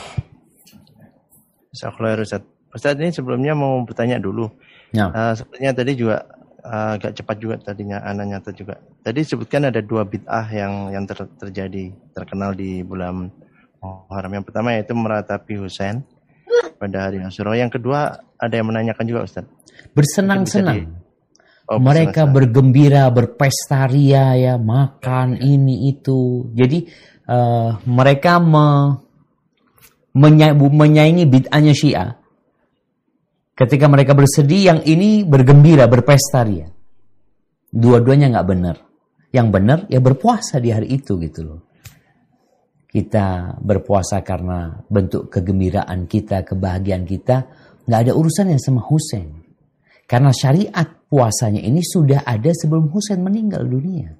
Ustaz. Ustaz ini sebelumnya mau bertanya dulu. Ya. Uh, sepertinya tadi juga uh, agak cepat juga tadinya anak nyata juga. Tadi sebutkan ada dua bid'ah yang yang ter, terjadi terkenal di bulan Muharram. Yang pertama yaitu meratapi Husain pada hari Asyura. Yang kedua ada yang menanyakan juga Ustaz. Bersenang-senang. Oh, Mereka bergembira, berpesta ria ya, makan ini itu. Jadi uh, mereka me, menyaingi bid'ahnya Syiah Ketika mereka bersedih, yang ini bergembira, berpesta dia. Dua-duanya nggak benar. Yang benar ya berpuasa di hari itu gitu loh. Kita berpuasa karena bentuk kegembiraan kita, kebahagiaan kita, nggak ada urusannya sama Husain. Karena syariat puasanya ini sudah ada sebelum Husain meninggal dunia.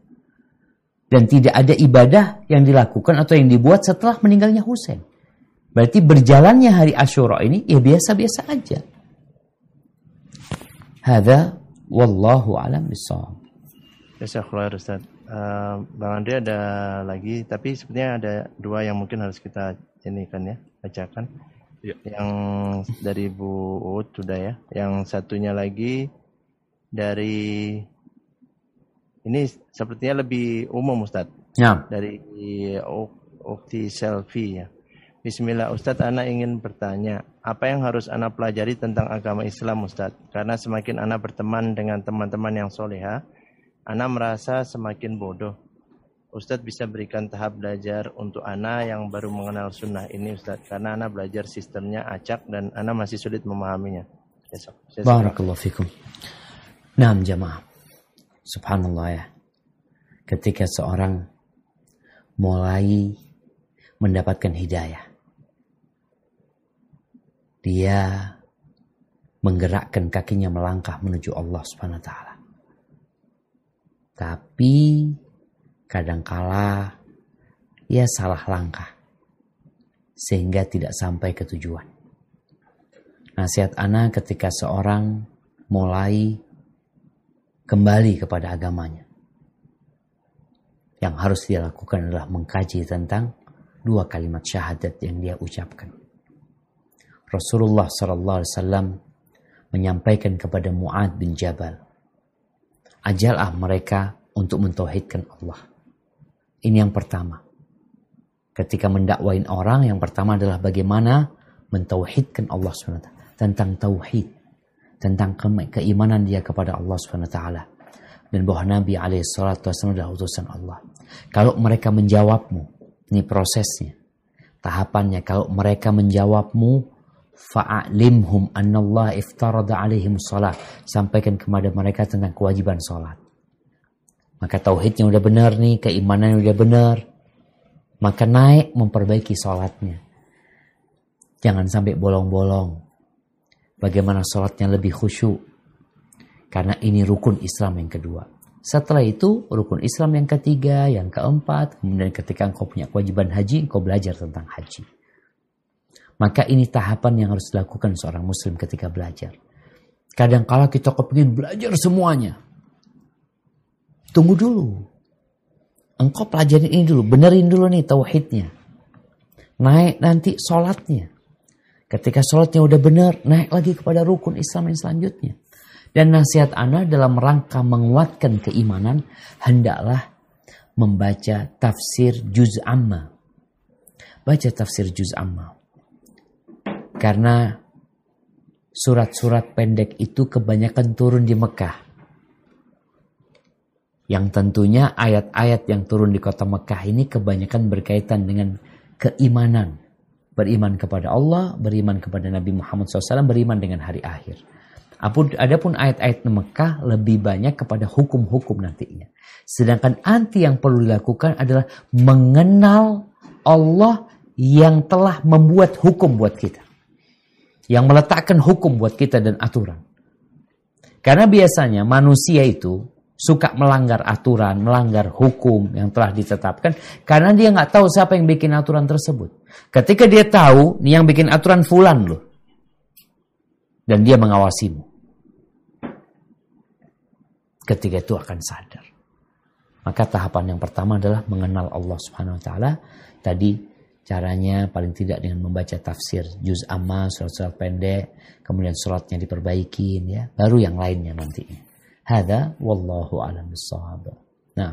Dan tidak ada ibadah yang dilakukan atau yang dibuat setelah meninggalnya Husain. Berarti berjalannya hari Ashura ini ya biasa-biasa aja. Hada wallahu alam bisawab. Jazakallah Ustaz. Uh, Bang Andre ada lagi, tapi sebenarnya ada dua yang mungkin harus kita ini kan ya, bacakan. Ya. Yang dari Bu Uut sudah ya. Yang satunya lagi dari ini sepertinya lebih umum Ustaz. Ya. Dari Ukti Selfie ya. Bismillah Ustadz, Ana ingin bertanya, apa yang harus Ana pelajari tentang agama Islam Ustadz? Karena semakin Ana berteman dengan teman-teman yang soleha, Ana merasa semakin bodoh. Ustadz bisa berikan tahap belajar untuk Ana yang baru mengenal sunnah ini Ustadz. Karena Ana belajar sistemnya acak dan Ana masih sulit memahaminya. Barakallahu fikum. Naam jamaah. Subhanallah ya. Ketika seorang mulai mendapatkan hidayah dia menggerakkan kakinya melangkah menuju Allah Subhanahu wa taala. Tapi kadangkala ia salah langkah sehingga tidak sampai ke tujuan. Nasihat ana ketika seorang mulai kembali kepada agamanya. Yang harus dia lakukan adalah mengkaji tentang dua kalimat syahadat yang dia ucapkan. Rasulullah sallallahu alaihi wasallam menyampaikan kepada Muad bin Jabal, ajalah mereka untuk mentauhidkan Allah. Ini yang pertama. Ketika mendakwain orang, yang pertama adalah bagaimana mentauhidkan Allah SWT. Tentang tauhid. Tentang ke keimanan dia kepada Allah SWT. Dan bahwa Nabi SAW adalah utusan Allah. Kalau mereka menjawabmu, ini prosesnya. Tahapannya, kalau mereka menjawabmu, fa'alimhum annallah iftarada alaihim salat. Sampaikan kepada mereka tentang kewajiban salat. Maka tauhidnya udah benar nih, keimanannya udah benar. Maka naik memperbaiki salatnya. Jangan sampai bolong-bolong. Bagaimana sholatnya lebih khusyuk. Karena ini rukun Islam yang kedua. Setelah itu rukun Islam yang ketiga, yang keempat. Kemudian ketika engkau punya kewajiban haji, engkau belajar tentang haji. Maka ini tahapan yang harus dilakukan seorang muslim ketika belajar. Kadang kala kita kepingin belajar semuanya. Tunggu dulu. Engkau pelajarin ini dulu, benerin dulu nih tauhidnya. Naik nanti sholatnya. Ketika sholatnya udah benar, naik lagi kepada rukun Islam yang selanjutnya. Dan nasihat anak dalam rangka menguatkan keimanan, hendaklah membaca tafsir juz amma. Baca tafsir juz amma. Karena surat-surat pendek itu kebanyakan turun di Mekah. Yang tentunya ayat-ayat yang turun di kota Mekah ini kebanyakan berkaitan dengan keimanan beriman kepada Allah, beriman kepada Nabi Muhammad SAW, beriman dengan hari akhir. Adapun ayat-ayat Mekah lebih banyak kepada hukum-hukum nantinya. Sedangkan anti yang perlu dilakukan adalah mengenal Allah yang telah membuat hukum buat kita. Yang meletakkan hukum buat kita dan aturan. Karena biasanya manusia itu suka melanggar aturan, melanggar hukum yang telah ditetapkan karena dia nggak tahu siapa yang bikin aturan tersebut. Ketika dia tahu, nih yang bikin aturan fulan loh. Dan dia mengawasimu. Ketika itu akan sadar. Maka tahapan yang pertama adalah mengenal Allah Subhanahu wa taala. Tadi caranya paling tidak dengan membaca tafsir juz amma, surat-surat pendek, kemudian suratnya diperbaiki ya, baru yang lainnya nantinya. Hada wallahu alam bissawab. Nah.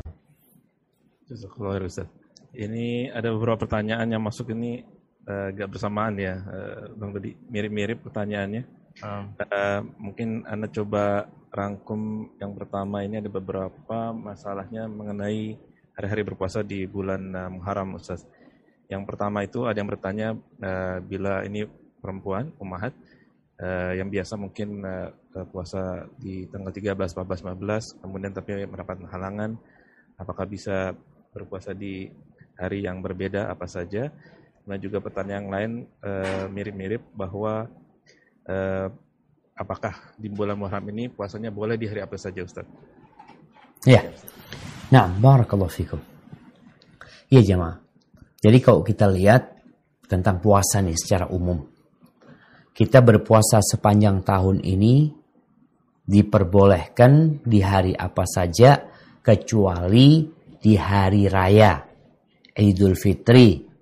Jazakallah Ustaz. Ini ada beberapa pertanyaan yang masuk ini uh, eh, gak bersamaan ya, uh, Bang tadi mirip-mirip pertanyaannya. Um. Uh, mungkin Anda coba rangkum yang pertama ini ada beberapa masalahnya mengenai hari-hari berpuasa di bulan uh, Muharram Ustaz. Yang pertama itu ada yang bertanya uh, bila ini perempuan, umahat, uh, yang biasa mungkin uh, puasa di tanggal 13, 14, 15, kemudian tapi mendapat halangan, apakah bisa berpuasa di hari yang berbeda apa saja? Dan juga pertanyaan lain uh, mirip-mirip bahwa uh, apakah di bulan Muharram ini puasanya boleh di hari apa saja Ustaz? Ya. Nah, barakallahu fikum. Iya jemaah. Jadi kalau kita lihat tentang puasa nih secara umum kita berpuasa sepanjang tahun ini diperbolehkan di hari apa saja kecuali di hari raya Idul Fitri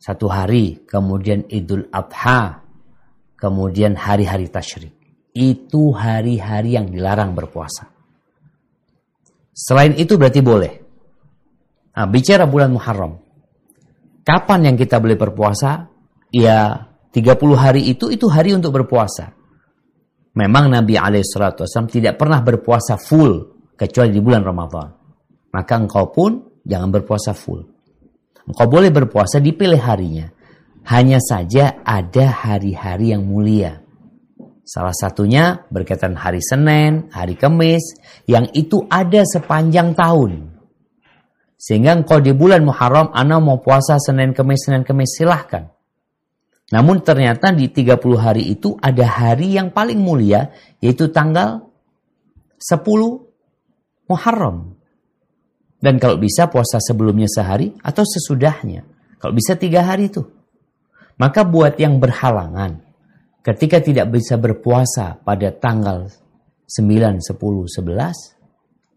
satu hari, kemudian Idul Adha, kemudian hari-hari tasyrik. Itu hari-hari yang dilarang berpuasa. Selain itu berarti boleh. Nah, bicara bulan Muharram. Kapan yang kita boleh berpuasa? Ya 30 hari itu itu hari untuk berpuasa. Memang Nabi SAW tidak pernah berpuasa full kecuali di bulan Ramadan. Maka engkau pun jangan berpuasa full. Engkau boleh berpuasa di pilih harinya. Hanya saja ada hari-hari yang mulia. Salah satunya berkaitan hari Senin, hari Kamis, yang itu ada sepanjang tahun. Sehingga engkau di bulan Muharram, Anda mau puasa Senin, Kamis, Senin, Kamis, silahkan. Namun ternyata di 30 hari itu ada hari yang paling mulia yaitu tanggal 10 Muharram. Dan kalau bisa puasa sebelumnya sehari atau sesudahnya. Kalau bisa tiga hari itu. Maka buat yang berhalangan ketika tidak bisa berpuasa pada tanggal 9, 10, 11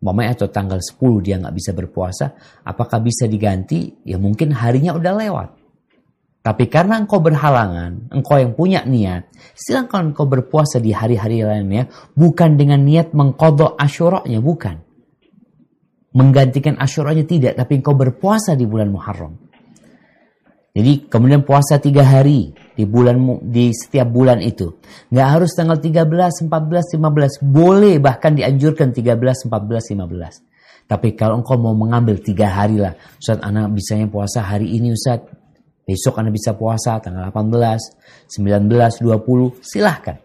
Mamanya atau tanggal 10 dia nggak bisa berpuasa, apakah bisa diganti? Ya mungkin harinya udah lewat. Tapi karena engkau berhalangan, engkau yang punya niat, silahkan engkau berpuasa di hari-hari lainnya, bukan dengan niat mengkodok asyuroknya, bukan. menggantikan Asyuranya tidak, tapi engkau berpuasa di bulan Muharram. Jadi kemudian puasa tiga hari di bulan di setiap bulan itu. Nggak harus tanggal 13, 14, 15. Boleh bahkan dianjurkan 13, 14, 15. Tapi kalau engkau mau mengambil tiga hari lah. Ustaz anak bisanya puasa hari ini Ustaz. Besok anak bisa puasa tanggal 18, 19, 20. Silahkan.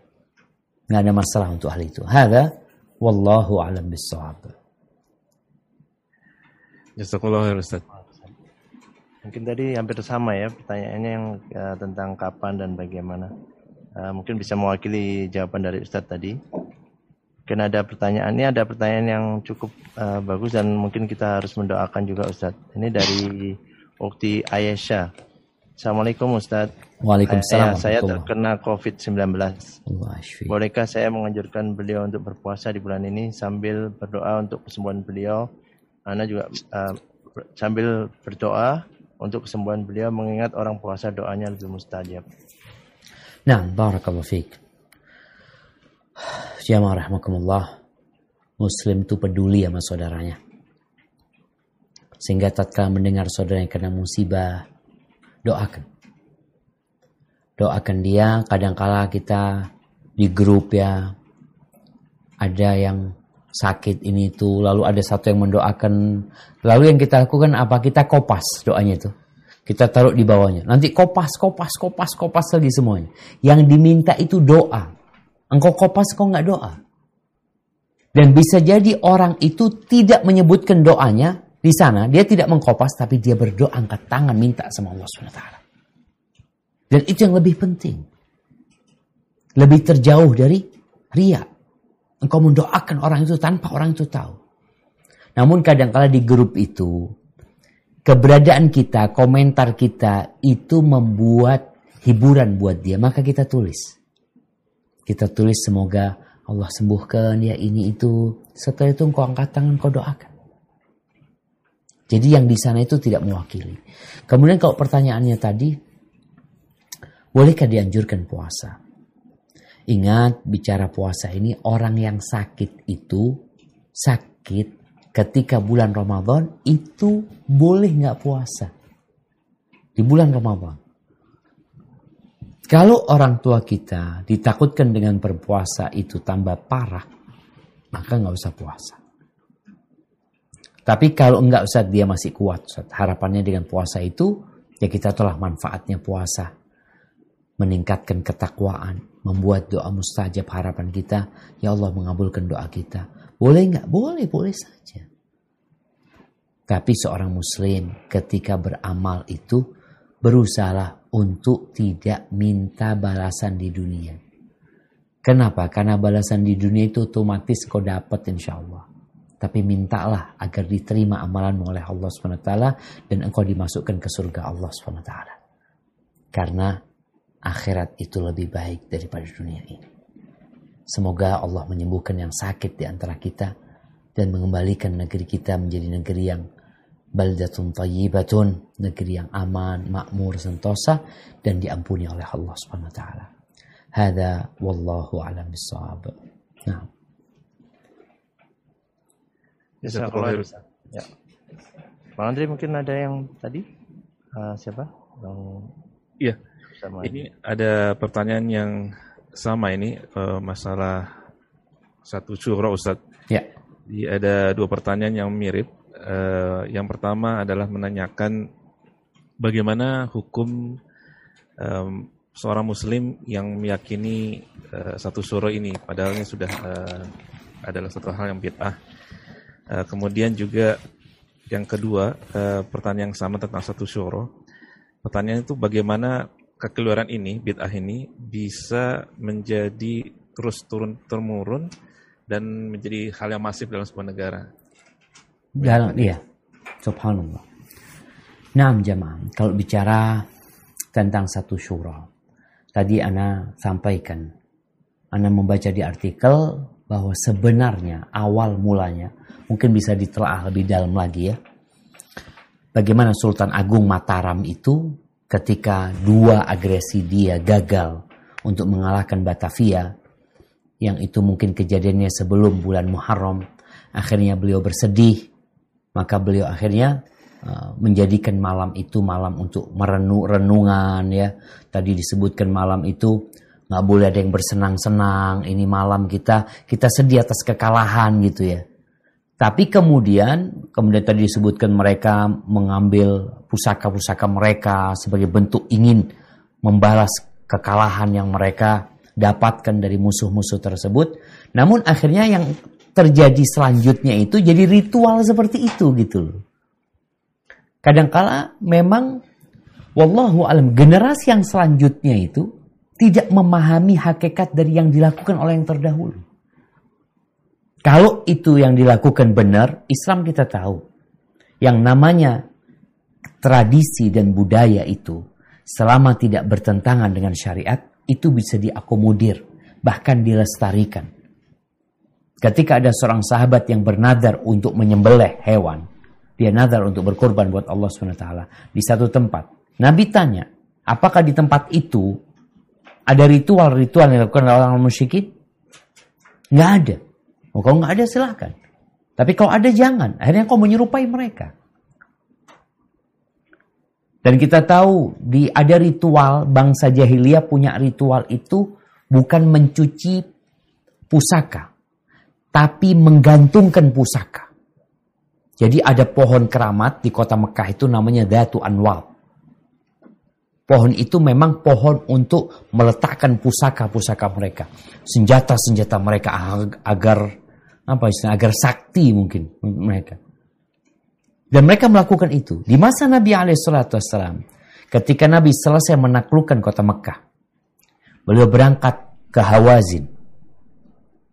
Nggak ada masalah untuk hal itu. Hada wallahu alam bisawab. Jazakallah Ustaz. Mungkin tadi hampir sama ya pertanyaannya yang uh, tentang kapan dan bagaimana. Uh, mungkin bisa mewakili jawaban dari Ustadz tadi. Mungkin ada pertanyaan ini ada pertanyaan yang cukup uh, bagus dan mungkin kita harus mendoakan juga Ustadz. Ini dari Ukti Ayesha. Assalamualaikum Ustadz. Waalaikumsalam. Ayah, saya terkena COVID-19. Bolehkah saya menganjurkan beliau untuk berpuasa di bulan ini sambil berdoa untuk kesembuhan beliau? Anda juga uh, sambil berdoa untuk kesembuhan beliau mengingat orang puasa doanya lebih mustajab. Nah, barakallahu fiik. Jamaah rahmakumullah. Muslim itu peduli sama saudaranya. Sehingga tatkala mendengar saudaranya kena musibah, doakan. Doakan dia, kadangkala kita di grup ya, ada yang sakit ini itu lalu ada satu yang mendoakan. Lalu yang kita lakukan apa? Kita kopas doanya itu kita taruh di bawahnya. Nanti kopas kopas kopas kopas lagi semuanya. Yang diminta itu doa. Engkau kopas kau nggak doa. Dan bisa jadi orang itu tidak menyebutkan doanya di sana. Dia tidak mengkopas tapi dia berdoa angkat tangan minta sama Allah swt dan itu yang lebih penting. Lebih terjauh dari riak Engkau mendoakan orang itu tanpa orang itu tahu. Namun kadang-kala di grup itu, keberadaan kita, komentar kita itu membuat hiburan buat dia. Maka kita tulis. Kita tulis semoga Allah sembuhkan ya ini itu. Setelah itu engkau angkat tangan, kau doakan. Jadi yang di sana itu tidak mewakili. Kemudian kalau pertanyaannya tadi, bolehkah dianjurkan puasa? Ingat bicara puasa ini orang yang sakit itu sakit ketika bulan Ramadan itu boleh nggak puasa di bulan Ramadan. Kalau orang tua kita ditakutkan dengan berpuasa itu tambah parah, maka nggak usah puasa. Tapi kalau enggak usah dia masih kuat, harapannya dengan puasa itu ya kita telah manfaatnya puasa meningkatkan ketakwaan, membuat doa mustajab harapan kita, ya Allah mengabulkan doa kita. Boleh nggak? Boleh, boleh saja. Tapi seorang muslim ketika beramal itu berusaha untuk tidak minta balasan di dunia. Kenapa? Karena balasan di dunia itu otomatis kau dapat insya Allah. Tapi mintalah agar diterima amalanmu oleh Allah SWT dan engkau dimasukkan ke surga Allah SWT. Karena akhirat itu lebih baik daripada dunia ini. Semoga Allah menyembuhkan yang sakit di antara kita dan mengembalikan negeri kita menjadi negeri yang baldatun tayyibatun, negeri yang aman, makmur, sentosa dan diampuni oleh Allah Subhanahu wa taala. Hada wallahu alam bisawab. Nah. Ya. Bang Andri mungkin ada yang tadi uh, siapa? Bang Iya sama ini ada pertanyaan yang sama ini uh, masalah satu surah Ustaz. Ya. Jadi ada dua pertanyaan yang mirip. Uh, yang pertama adalah menanyakan bagaimana hukum um, seorang muslim yang meyakini uh, satu surah ini padahal ini sudah uh, adalah satu hal yang bid'ah. Uh, kemudian juga yang kedua, uh, pertanyaan yang sama tentang satu surah. Pertanyaan itu bagaimana kekeluaran ini, bid'ah ini bisa menjadi terus turun temurun dan menjadi hal yang masif dalam sebuah negara. Dalam iya, subhanallah. Nah, jemaah, kalau bicara tentang satu syura, tadi Ana sampaikan, Ana membaca di artikel bahwa sebenarnya awal mulanya mungkin bisa ditelaah lebih dalam lagi ya. Bagaimana Sultan Agung Mataram itu ketika dua agresi dia gagal untuk mengalahkan Batavia yang itu mungkin kejadiannya sebelum bulan Muharram akhirnya beliau bersedih Maka beliau akhirnya uh, menjadikan malam itu malam untuk merenung renungan ya. Tadi disebutkan malam itu nggak boleh ada yang bersenang-senang. Ini malam kita kita sedih atas kekalahan gitu ya. Tapi kemudian, kemudian tadi disebutkan mereka mengambil pusaka-pusaka mereka sebagai bentuk ingin membalas kekalahan yang mereka dapatkan dari musuh-musuh tersebut. Namun akhirnya yang terjadi selanjutnya itu jadi ritual seperti itu gitu. Kadangkala memang wallahu alam generasi yang selanjutnya itu tidak memahami hakikat dari yang dilakukan oleh yang terdahulu. Kalau itu yang dilakukan benar, Islam kita tahu. Yang namanya tradisi dan budaya itu selama tidak bertentangan dengan syariat itu bisa diakomodir, bahkan dilestarikan. Ketika ada seorang sahabat yang bernadar untuk menyembelih hewan, dia nadar untuk berkorban buat Allah SWT di satu tempat. Nabi tanya, apakah di tempat itu ada ritual-ritual yang dilakukan oleh orang musyrikin? Nggak ada. Oh, kalau nggak ada silahkan. Tapi kalau ada jangan. Akhirnya kau menyerupai mereka. Dan kita tahu di ada ritual bangsa jahiliyah punya ritual itu bukan mencuci pusaka, tapi menggantungkan pusaka. Jadi ada pohon keramat di kota Mekah itu namanya Datu Anwal. Pohon itu memang pohon untuk meletakkan pusaka-pusaka mereka. Senjata-senjata mereka agar apa istilah agar sakti mungkin mereka. Dan mereka melakukan itu di masa Nabi Alaihissalam. Ketika Nabi selesai menaklukkan kota Mekah, beliau berangkat ke Hawazin,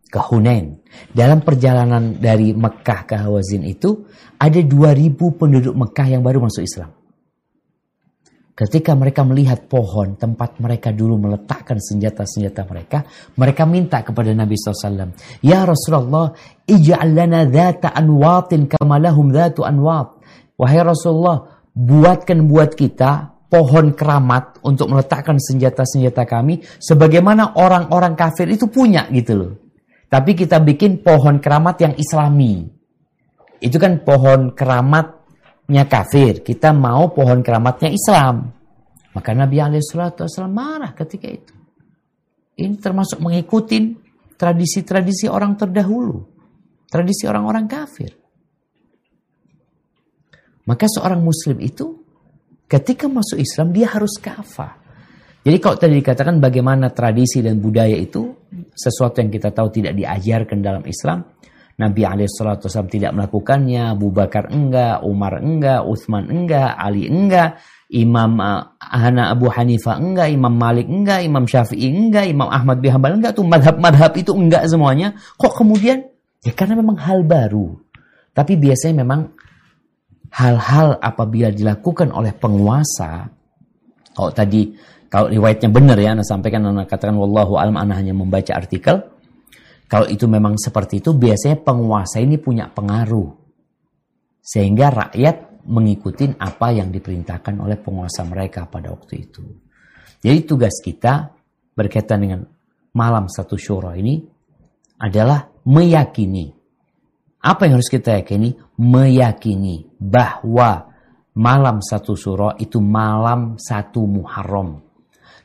ke Hunain. Dalam perjalanan dari Mekah ke Hawazin itu ada 2000 penduduk Mekah yang baru masuk Islam. Ketika mereka melihat pohon tempat mereka dulu meletakkan senjata-senjata mereka, mereka minta kepada Nabi SAW, Ya Rasulullah, ija'al lana dhata anwatin kamalahum dhatu anwat. Wahai Rasulullah, buatkan buat kita pohon keramat untuk meletakkan senjata-senjata kami sebagaimana orang-orang kafir itu punya gitu loh. Tapi kita bikin pohon keramat yang islami. Itu kan pohon keramat nya kafir, kita mau pohon keramatnya Islam. Maka Nabi Alaihissalam marah ketika itu. Ini termasuk mengikuti tradisi-tradisi orang terdahulu. Tradisi orang-orang kafir. Maka seorang muslim itu ketika masuk Islam dia harus kafah. Jadi kalau tadi dikatakan bagaimana tradisi dan budaya itu sesuatu yang kita tahu tidak diajarkan dalam Islam, Nabi Alaihissalam tidak melakukannya, Abu Bakar enggak, Umar enggak, Uthman enggak, Ali enggak, Imam uh, Hana Abu Hanifah enggak, Imam Malik enggak, Imam Syafi'i enggak, Imam Ahmad bin Hanbal enggak, tuh madhab-madhab itu enggak semuanya. Kok kemudian? Ya karena memang hal baru. Tapi biasanya memang hal-hal apabila dilakukan oleh penguasa, kalau tadi kalau riwayatnya benar ya, anda sampaikan, anda katakan wallahu alam, anda hanya membaca artikel, kalau itu memang seperti itu, biasanya penguasa ini punya pengaruh. Sehingga rakyat mengikuti apa yang diperintahkan oleh penguasa mereka pada waktu itu. Jadi tugas kita berkaitan dengan malam satu syuro ini adalah meyakini. Apa yang harus kita yakini? Meyakini bahwa malam satu syuro itu malam satu Muharram.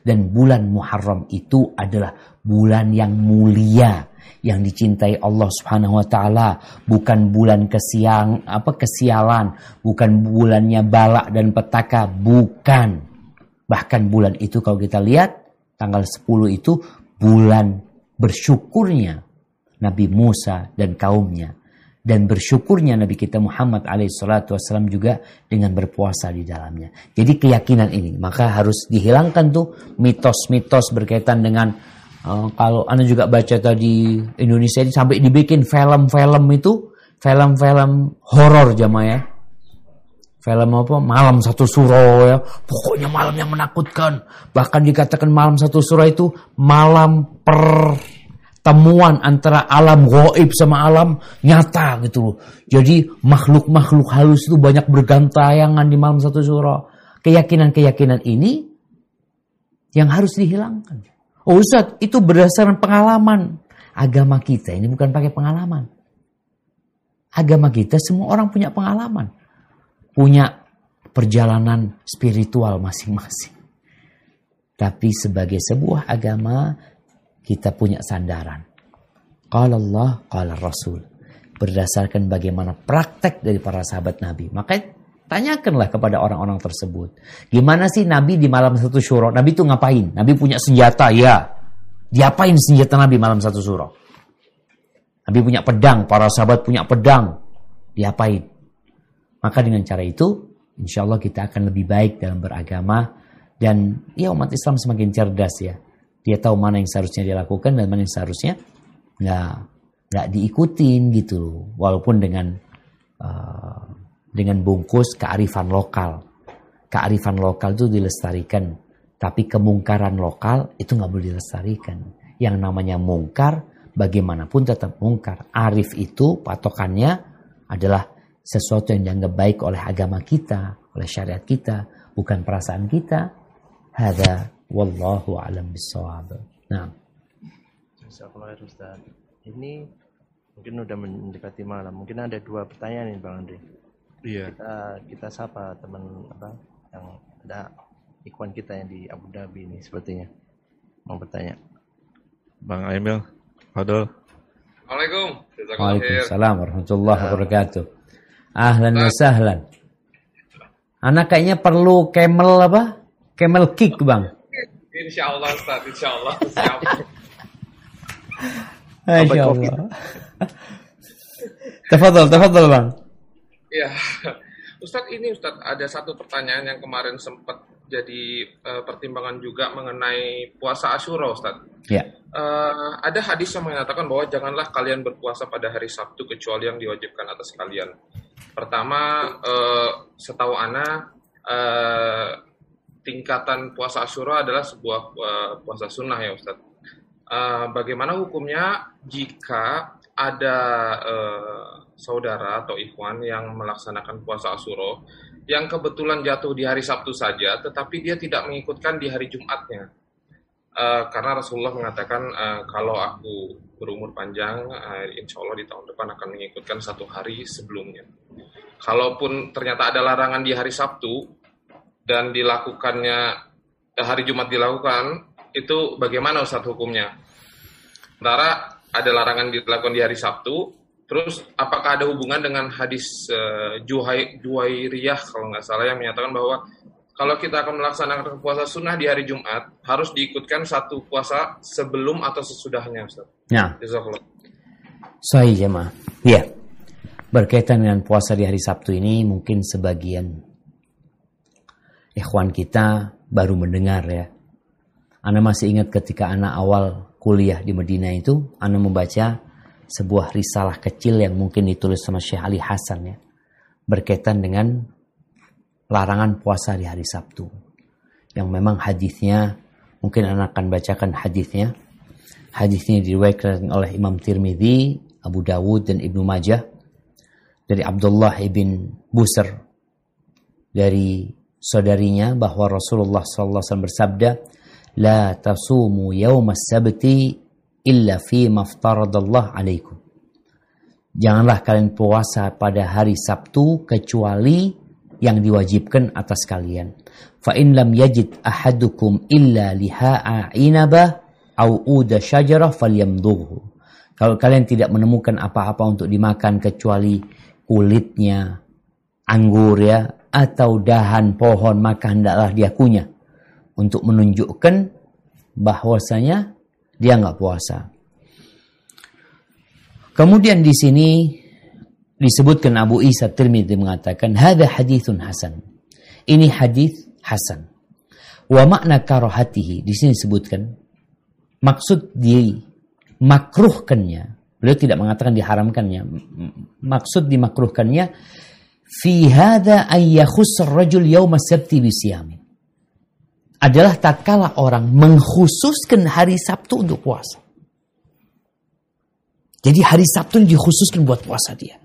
Dan bulan Muharram itu adalah bulan yang mulia yang dicintai Allah Subhanahu wa taala, bukan bulan kesiang apa kesialan, bukan bulannya balak dan petaka, bukan. Bahkan bulan itu kalau kita lihat tanggal 10 itu bulan bersyukurnya Nabi Musa dan kaumnya dan bersyukurnya Nabi kita Muhammad alaihissalam juga dengan berpuasa di dalamnya. Jadi keyakinan ini maka harus dihilangkan tuh mitos-mitos berkaitan dengan Uh, kalau anda juga baca tadi Indonesia ini sampai dibikin film-film itu film-film horor jamaah ya. Film apa? Malam satu suro ya. Pokoknya malam yang menakutkan. Bahkan dikatakan malam satu suro itu malam pertemuan antara alam goib sama alam nyata gitu Jadi makhluk-makhluk halus itu banyak bergantayangan di malam satu suro. Keyakinan-keyakinan ini yang harus dihilangkan. Oh Ustaz, itu berdasarkan pengalaman. Agama kita ini bukan pakai pengalaman. Agama kita semua orang punya pengalaman. Punya perjalanan spiritual masing-masing. Tapi sebagai sebuah agama kita punya sandaran. Qala Allah, qala Rasul. Berdasarkan bagaimana praktek dari para sahabat Nabi. Maka tanyakanlah kepada orang-orang tersebut. Gimana sih Nabi di malam satu syuro? Nabi itu ngapain? Nabi punya senjata, ya. Diapain senjata Nabi malam satu syuro? Nabi punya pedang, para sahabat punya pedang. Diapain? Maka dengan cara itu, insya Allah kita akan lebih baik dalam beragama. Dan ya umat Islam semakin cerdas ya. Dia tahu mana yang seharusnya dia lakukan dan mana yang seharusnya nggak nggak diikutin gitu. Walaupun dengan uh, dengan bungkus kearifan lokal. Kearifan lokal itu dilestarikan, tapi kemungkaran lokal itu nggak boleh dilestarikan. Yang namanya mungkar bagaimanapun tetap mungkar. Arif itu patokannya adalah sesuatu yang dianggap baik oleh agama kita, oleh syariat kita, bukan perasaan kita. Hada wallahu alam bisawab. Nah. Ini mungkin udah mendekati malam. Mungkin ada dua pertanyaan nih Bang Andre. Iya. Kita kita sapa teman apa yang ada ikwan kita yang di Abu Dhabi ini sepertinya mau bertanya. Bang Aimil, Fadol. Assalamualaikum. Waalaikumsalam warahmatullahi wabarakatuh. Ahlan wa sahlan. Anak kayaknya perlu camel apa? Camel kick, Bang. Insya <laughs> Allah, Ustaz. Insya Allah. Masya Allah. tafadhol, tafadhol Bang. Iya. <laughs> Ustadz ini Ustadz ada satu pertanyaan yang kemarin sempat jadi uh, pertimbangan juga mengenai puasa Asyura Ustadz. Ya. Uh, ada hadis yang mengatakan bahwa janganlah kalian berpuasa pada hari Sabtu kecuali yang diwajibkan atas kalian. Pertama, uh, setahu Ana uh, tingkatan puasa Asyura adalah sebuah uh, puasa sunnah ya Ustadz. Uh, bagaimana hukumnya jika ada uh, saudara atau ikhwan yang melaksanakan puasa Asuro yang kebetulan jatuh di hari Sabtu saja, tetapi dia tidak mengikutkan di hari Jumatnya. Uh, karena Rasulullah mengatakan uh, kalau aku berumur panjang, uh, insya Allah di tahun depan akan mengikutkan satu hari sebelumnya. Kalaupun ternyata ada larangan di hari Sabtu dan dilakukannya hari Jumat dilakukan, itu bagaimana Ustadz hukumnya? Sementara ada larangan dilakukan di hari Sabtu, terus apakah ada hubungan dengan hadis uh, Juhai, kalau nggak salah yang menyatakan bahwa kalau kita akan melaksanakan puasa sunnah di hari Jumat, harus diikutkan satu puasa sebelum atau sesudahnya, Ustaz. Ya. Sahih jemaah. Iya. Berkaitan dengan puasa di hari Sabtu ini mungkin sebagian ikhwan kita baru mendengar ya. Anda masih ingat ketika anak awal kuliah di Medina itu, Anda membaca sebuah risalah kecil yang mungkin ditulis sama Syekh Ali Hasan ya. Berkaitan dengan larangan puasa di hari Sabtu. Yang memang hadisnya, mungkin Anda akan bacakan hadisnya. Hadisnya diriwayatkan oleh Imam Tirmidzi, Abu Dawud dan Ibnu Majah dari Abdullah ibn Busr dari saudarinya bahwa Rasulullah SAW bersabda, "La tasumu yawm sabti illa fi maftaradallah alaikum." Janganlah kalian puasa pada hari Sabtu kecuali yang diwajibkan atas kalian. Fa in lam yajid ahadukum illa liha'a inabah au uda syajarah falyamdughu. Kalau kalian tidak menemukan apa-apa untuk dimakan kecuali kulitnya anggur ya atau dahan pohon maka hendaklah dia kunyah untuk menunjukkan bahwasanya dia nggak puasa. Kemudian di sini disebutkan Abu Isa Tirmidzi mengatakan hadza hadithun hasan. Ini hadis hasan. Wa makna karohatihi di sini disebutkan maksud di makruhkannya. Beliau tidak mengatakan diharamkannya. Maksud dimakruhkannya fi hadza ay rajul yawma sabti bisiyami. Adalah tatkala orang mengkhususkan hari Sabtu untuk puasa. Jadi hari Sabtu dikhususkan buat puasa dia.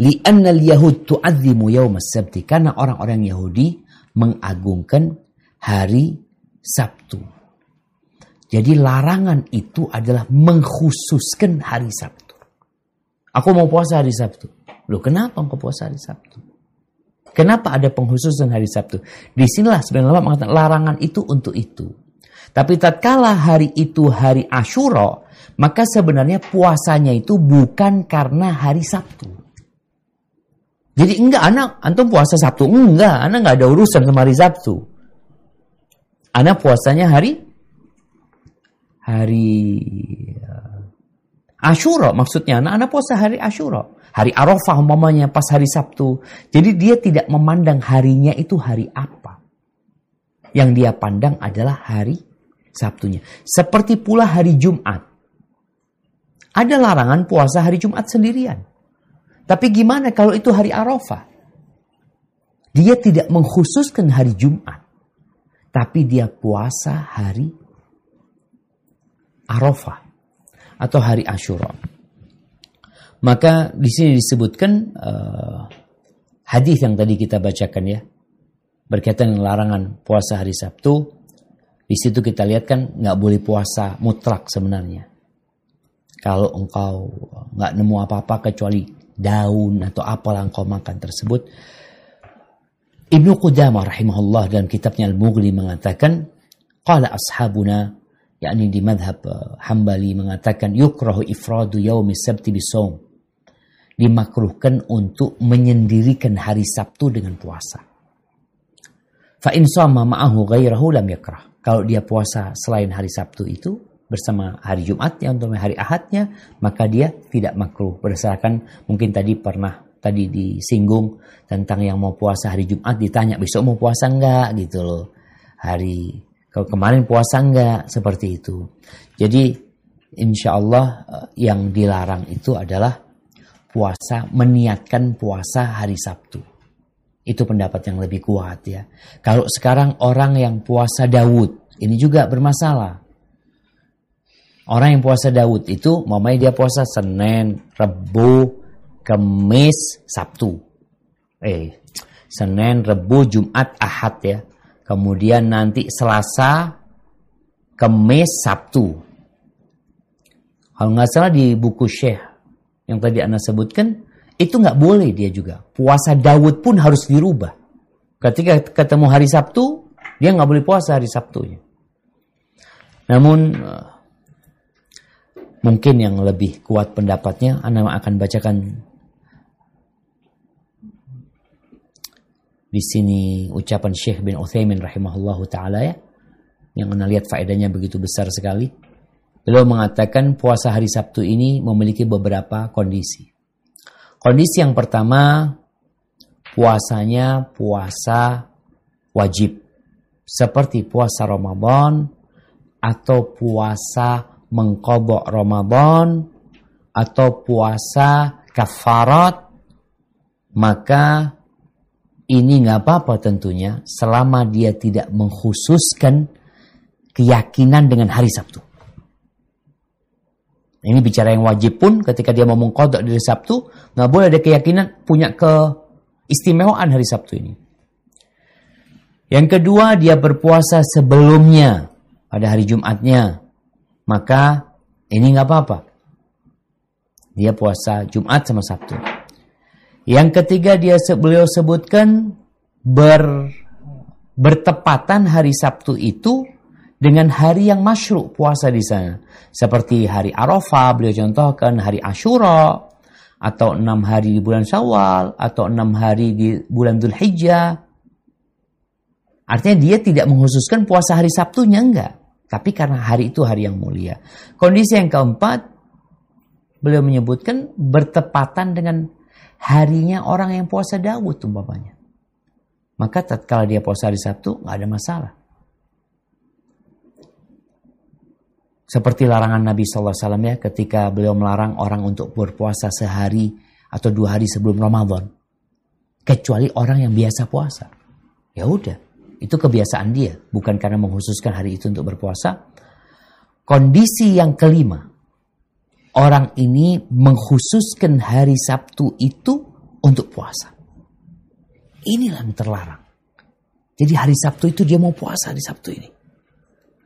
Li'anna al-yahud tu'azzimu yawma sabti. Karena orang-orang Yahudi mengagungkan hari Sabtu. Jadi larangan itu adalah mengkhususkan hari Sabtu. Aku mau puasa hari Sabtu. Loh kenapa engkau puasa hari Sabtu? Kenapa ada penghususan hari Sabtu? Di sinilah sebenarnya mengatakan larangan itu untuk itu. Tapi tatkala hari itu hari Ashura, maka sebenarnya puasanya itu bukan karena hari Sabtu. Jadi enggak anak antum puasa Sabtu enggak, anak enggak ada urusan sama hari Sabtu. Anak puasanya hari hari Ashura maksudnya anak-anak puasa hari Ashura. Hari Arafah umpamanya pas hari Sabtu. Jadi dia tidak memandang harinya itu hari apa. Yang dia pandang adalah hari Sabtunya. Seperti pula hari Jumat. Ada larangan puasa hari Jumat sendirian. Tapi gimana kalau itu hari Arafah? Dia tidak mengkhususkan hari Jumat. Tapi dia puasa hari Arafah atau hari Ashura. Maka di sini disebutkan uh, hadis yang tadi kita bacakan ya berkaitan dengan larangan puasa hari Sabtu. Di situ kita lihat kan nggak boleh puasa mutlak sebenarnya. Kalau engkau nggak nemu apa-apa kecuali daun atau apalah engkau makan tersebut. Ibnu Qudamah rahimahullah dalam kitabnya Al-Mughni mengatakan, Qala ashabuna yakni di madhab uh, Hambali mengatakan yukrahu ifradu yaumi sabti bisawm dimakruhkan untuk menyendirikan hari Sabtu dengan puasa. Fa in ma'ahu ghairahu lam yakrah. Kalau dia puasa selain hari Sabtu itu bersama hari Jumatnya untuk hari Ahadnya, maka dia tidak makruh berdasarkan mungkin tadi pernah tadi disinggung tentang yang mau puasa hari Jumat ditanya besok mau puasa enggak gitu loh. Hari kalau kemarin puasa enggak seperti itu. Jadi insya Allah eh, yang dilarang itu adalah puasa meniatkan puasa hari Sabtu. Itu pendapat yang lebih kuat ya. Kalau sekarang orang yang puasa Daud ini juga bermasalah. Orang yang puasa Daud itu mamai dia puasa Senin, Rebu, Kemis, Sabtu. Eh, Senin, Rebu, Jumat, Ahad ya. Kemudian nanti Selasa, Kemis, Sabtu. Kalau nggak salah di buku Syekh yang tadi Anda sebutkan, itu nggak boleh dia juga. Puasa Daud pun harus dirubah. Ketika ketemu hari Sabtu, dia nggak boleh puasa hari Sabtunya. Namun eh, mungkin yang lebih kuat pendapatnya, Anda akan bacakan di sini ucapan Syekh bin Uthaymin rahimahullahu taala ya yang anda lihat faedahnya begitu besar sekali. Beliau mengatakan puasa hari Sabtu ini memiliki beberapa kondisi. Kondisi yang pertama puasanya puasa wajib seperti puasa Ramadan atau puasa mengkobok Ramadan atau puasa kafarat maka ini nggak apa-apa tentunya selama dia tidak mengkhususkan keyakinan dengan hari Sabtu. Ini bicara yang wajib pun ketika dia mau mengkodok dari Sabtu, nggak boleh ada keyakinan punya keistimewaan hari Sabtu ini. Yang kedua, dia berpuasa sebelumnya pada hari Jumatnya. Maka ini nggak apa-apa. Dia puasa Jumat sama Sabtu. Yang ketiga dia beliau sebutkan ber, bertepatan hari Sabtu itu dengan hari yang masyru puasa di sana. Seperti hari Arafah, beliau contohkan hari Ashura, atau enam hari di bulan Syawal, atau enam hari di bulan Dhul Hijjah. Artinya dia tidak menghususkan puasa hari Sabtunya, enggak. Tapi karena hari itu hari yang mulia. Kondisi yang keempat, beliau menyebutkan bertepatan dengan harinya orang yang puasa Daud umpamanya. Maka tatkala dia puasa hari Sabtu nggak ada masalah. Seperti larangan Nabi SAW ya ketika beliau melarang orang untuk berpuasa sehari atau dua hari sebelum Ramadan. Kecuali orang yang biasa puasa. Ya udah, itu kebiasaan dia. Bukan karena menghususkan hari itu untuk berpuasa. Kondisi yang kelima, orang ini mengkhususkan hari Sabtu itu untuk puasa. Inilah yang terlarang. Jadi hari Sabtu itu dia mau puasa di Sabtu ini.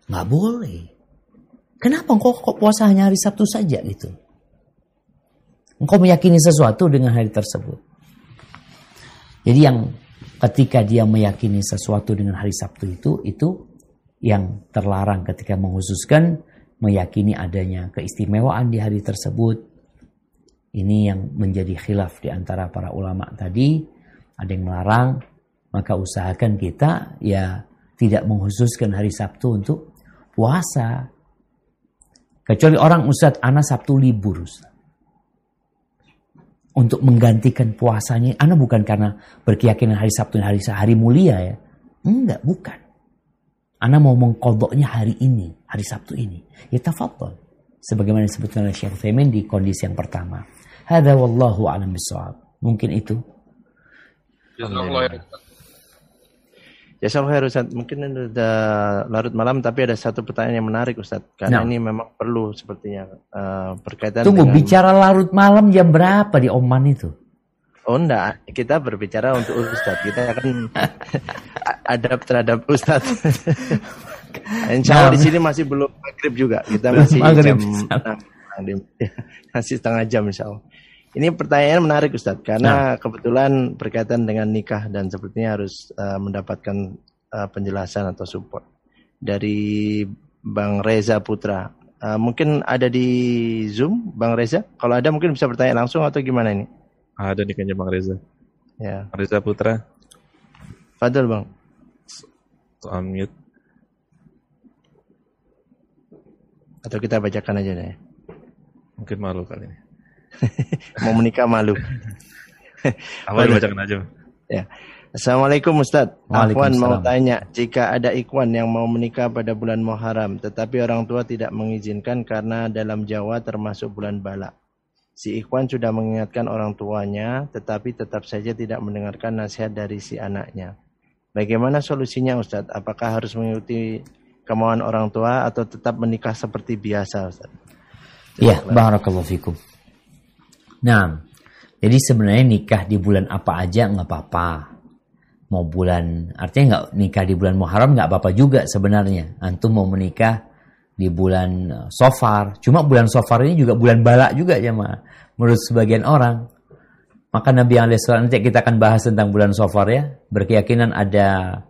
Nggak boleh. Kenapa kok, kok puasa hanya hari Sabtu saja gitu? Engkau meyakini sesuatu dengan hari tersebut. Jadi yang ketika dia meyakini sesuatu dengan hari Sabtu itu, itu yang terlarang ketika menghususkan meyakini adanya keistimewaan di hari tersebut. Ini yang menjadi khilaf di antara para ulama tadi. Ada yang melarang, maka usahakan kita ya tidak menghususkan hari Sabtu untuk puasa. Kecuali orang Ustadz, anak Sabtu libur. Untuk menggantikan puasanya, anak bukan karena berkeyakinan hari Sabtu hari hari mulia ya. Enggak, bukan. Anda mau mengkodoknya hari ini, hari Sabtu ini. Ya tafadhol. Sebagaimana disebutkan oleh Syekh Femin di kondisi yang pertama. Hada wallahu alam bisawab. Mungkin itu. Ya saya Ustaz, mungkin sudah larut malam tapi ada satu pertanyaan yang menarik Ustaz. Karena nah. ini memang perlu sepertinya uh, berkaitan Tunggu, dengan... bicara larut malam jam berapa di Oman itu? Oh enggak, kita berbicara untuk Ustadz. Kita akan <laughs> adab terhadap Ustadz. <laughs> Insya Allah di sini masih belum maghrib juga. Kita masih maghrib. jam <laughs> masih setengah jam insya Allah. Ini pertanyaan menarik Ustadz karena nah. kebetulan berkaitan dengan nikah dan sepertinya harus uh, mendapatkan uh, penjelasan atau support dari Bang Reza Putra. Uh, mungkin ada di Zoom Bang Reza? Kalau ada mungkin bisa bertanya langsung atau gimana ini? Ada nih kayaknya Bang Reza. Ya. Bang Reza Putra. Fadil Bang. Unmute. Atau kita bacakan aja deh. Mungkin malu kali ini. <laughs> Mau menikah malu. <laughs> Apa bacakan aja. Ya. Assalamualaikum Ustaz. Afwan mau tanya, jika ada ikhwan yang mau menikah pada bulan Muharram, tetapi orang tua tidak mengizinkan karena dalam Jawa termasuk bulan Balak. Si Ikhwan sudah mengingatkan orang tuanya, tetapi tetap saja tidak mendengarkan nasihat dari si anaknya. Bagaimana solusinya Ustadz? Apakah harus mengikuti kemauan orang tua atau tetap menikah seperti biasa Ustadz? Iya, barakallahu fikum. Nah, jadi sebenarnya nikah di bulan apa aja nggak apa-apa. Mau bulan, artinya nggak nikah di bulan Muharram nggak apa-apa juga sebenarnya. Antum mau menikah di bulan eh, Sofar. Cuma bulan Sofar ini juga bulan balak juga ya ma. Menurut sebagian orang. Maka Nabi Alaihissalam nanti kita akan bahas tentang bulan Sofar ya. Berkeyakinan ada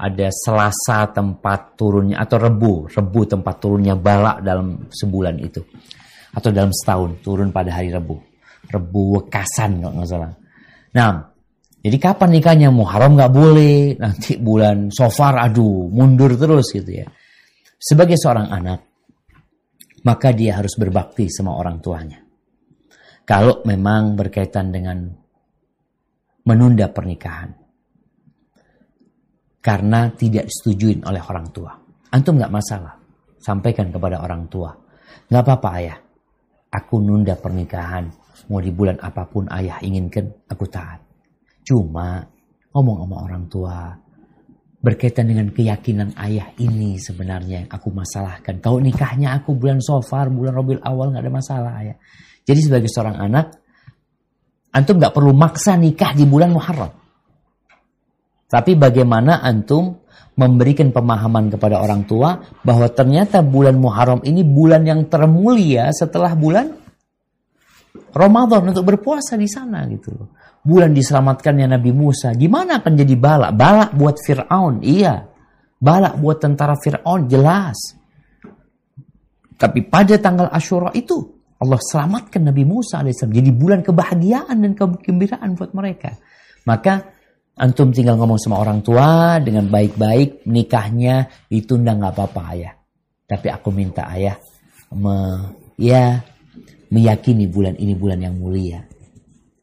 ada Selasa tempat turunnya atau Rebu, Rebu tempat turunnya balak dalam sebulan itu. Atau dalam setahun turun pada hari Rebu. Rebu Wekasan kalau nggak salah. Nah, jadi kapan nikahnya? Muharram nggak boleh. Nanti bulan Sofar, aduh, mundur terus gitu ya. Sebagai seorang anak, maka dia harus berbakti sama orang tuanya. Kalau memang berkaitan dengan menunda pernikahan. Karena tidak disetujui oleh orang tua. Antum nggak masalah. Sampaikan kepada orang tua. Nggak apa-apa ayah. Aku nunda pernikahan. Mau di bulan apa pun ayah inginkan, aku taat. Cuma ngomong sama orang tua berkaitan dengan keyakinan ayah ini sebenarnya yang aku masalahkan. Kalau nikahnya aku bulan Sofar, bulan Robil awal nggak ada masalah ayah. Jadi sebagai seorang anak, antum nggak perlu maksa nikah di bulan Muharram. Tapi bagaimana antum memberikan pemahaman kepada orang tua bahwa ternyata bulan Muharram ini bulan yang termulia setelah bulan Ramadan untuk berpuasa di sana gitu loh bulan diselamatkannya Nabi Musa, gimana akan jadi balak? Balak buat Fir'aun, iya. Balak buat tentara Fir'aun, jelas. Tapi pada tanggal Ashura itu, Allah selamatkan Nabi Musa AS. Jadi bulan kebahagiaan dan kegembiraan buat mereka. Maka antum tinggal ngomong sama orang tua dengan baik-baik nikahnya ditunda nggak apa-apa ayah. Tapi aku minta ayah me, ya meyakini bulan ini bulan yang mulia.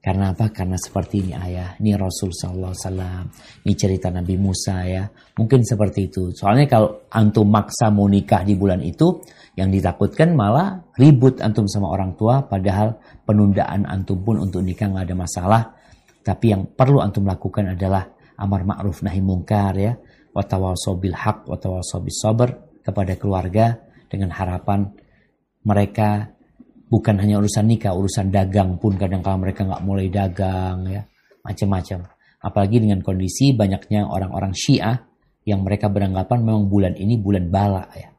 Karena apa? Karena seperti ini ayah. Ini Rasul Sallallahu Wasallam. Ini cerita Nabi Musa ya. Mungkin seperti itu. Soalnya kalau antum maksa mau nikah di bulan itu, yang ditakutkan malah ribut antum sama orang tua. Padahal penundaan antum pun untuk nikah nggak ada masalah. Tapi yang perlu antum lakukan adalah amar ma'ruf nahi mungkar ya. Watawasobil haq, watawasobil sabar kepada keluarga dengan harapan mereka bukan hanya urusan nikah, urusan dagang pun kadang kadang mereka nggak mulai dagang ya, macam-macam. Apalagi dengan kondisi banyaknya orang-orang Syiah yang mereka beranggapan memang bulan ini bulan bala ya.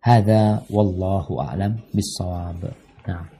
Hada wallahu a'lam bissawab. Nah.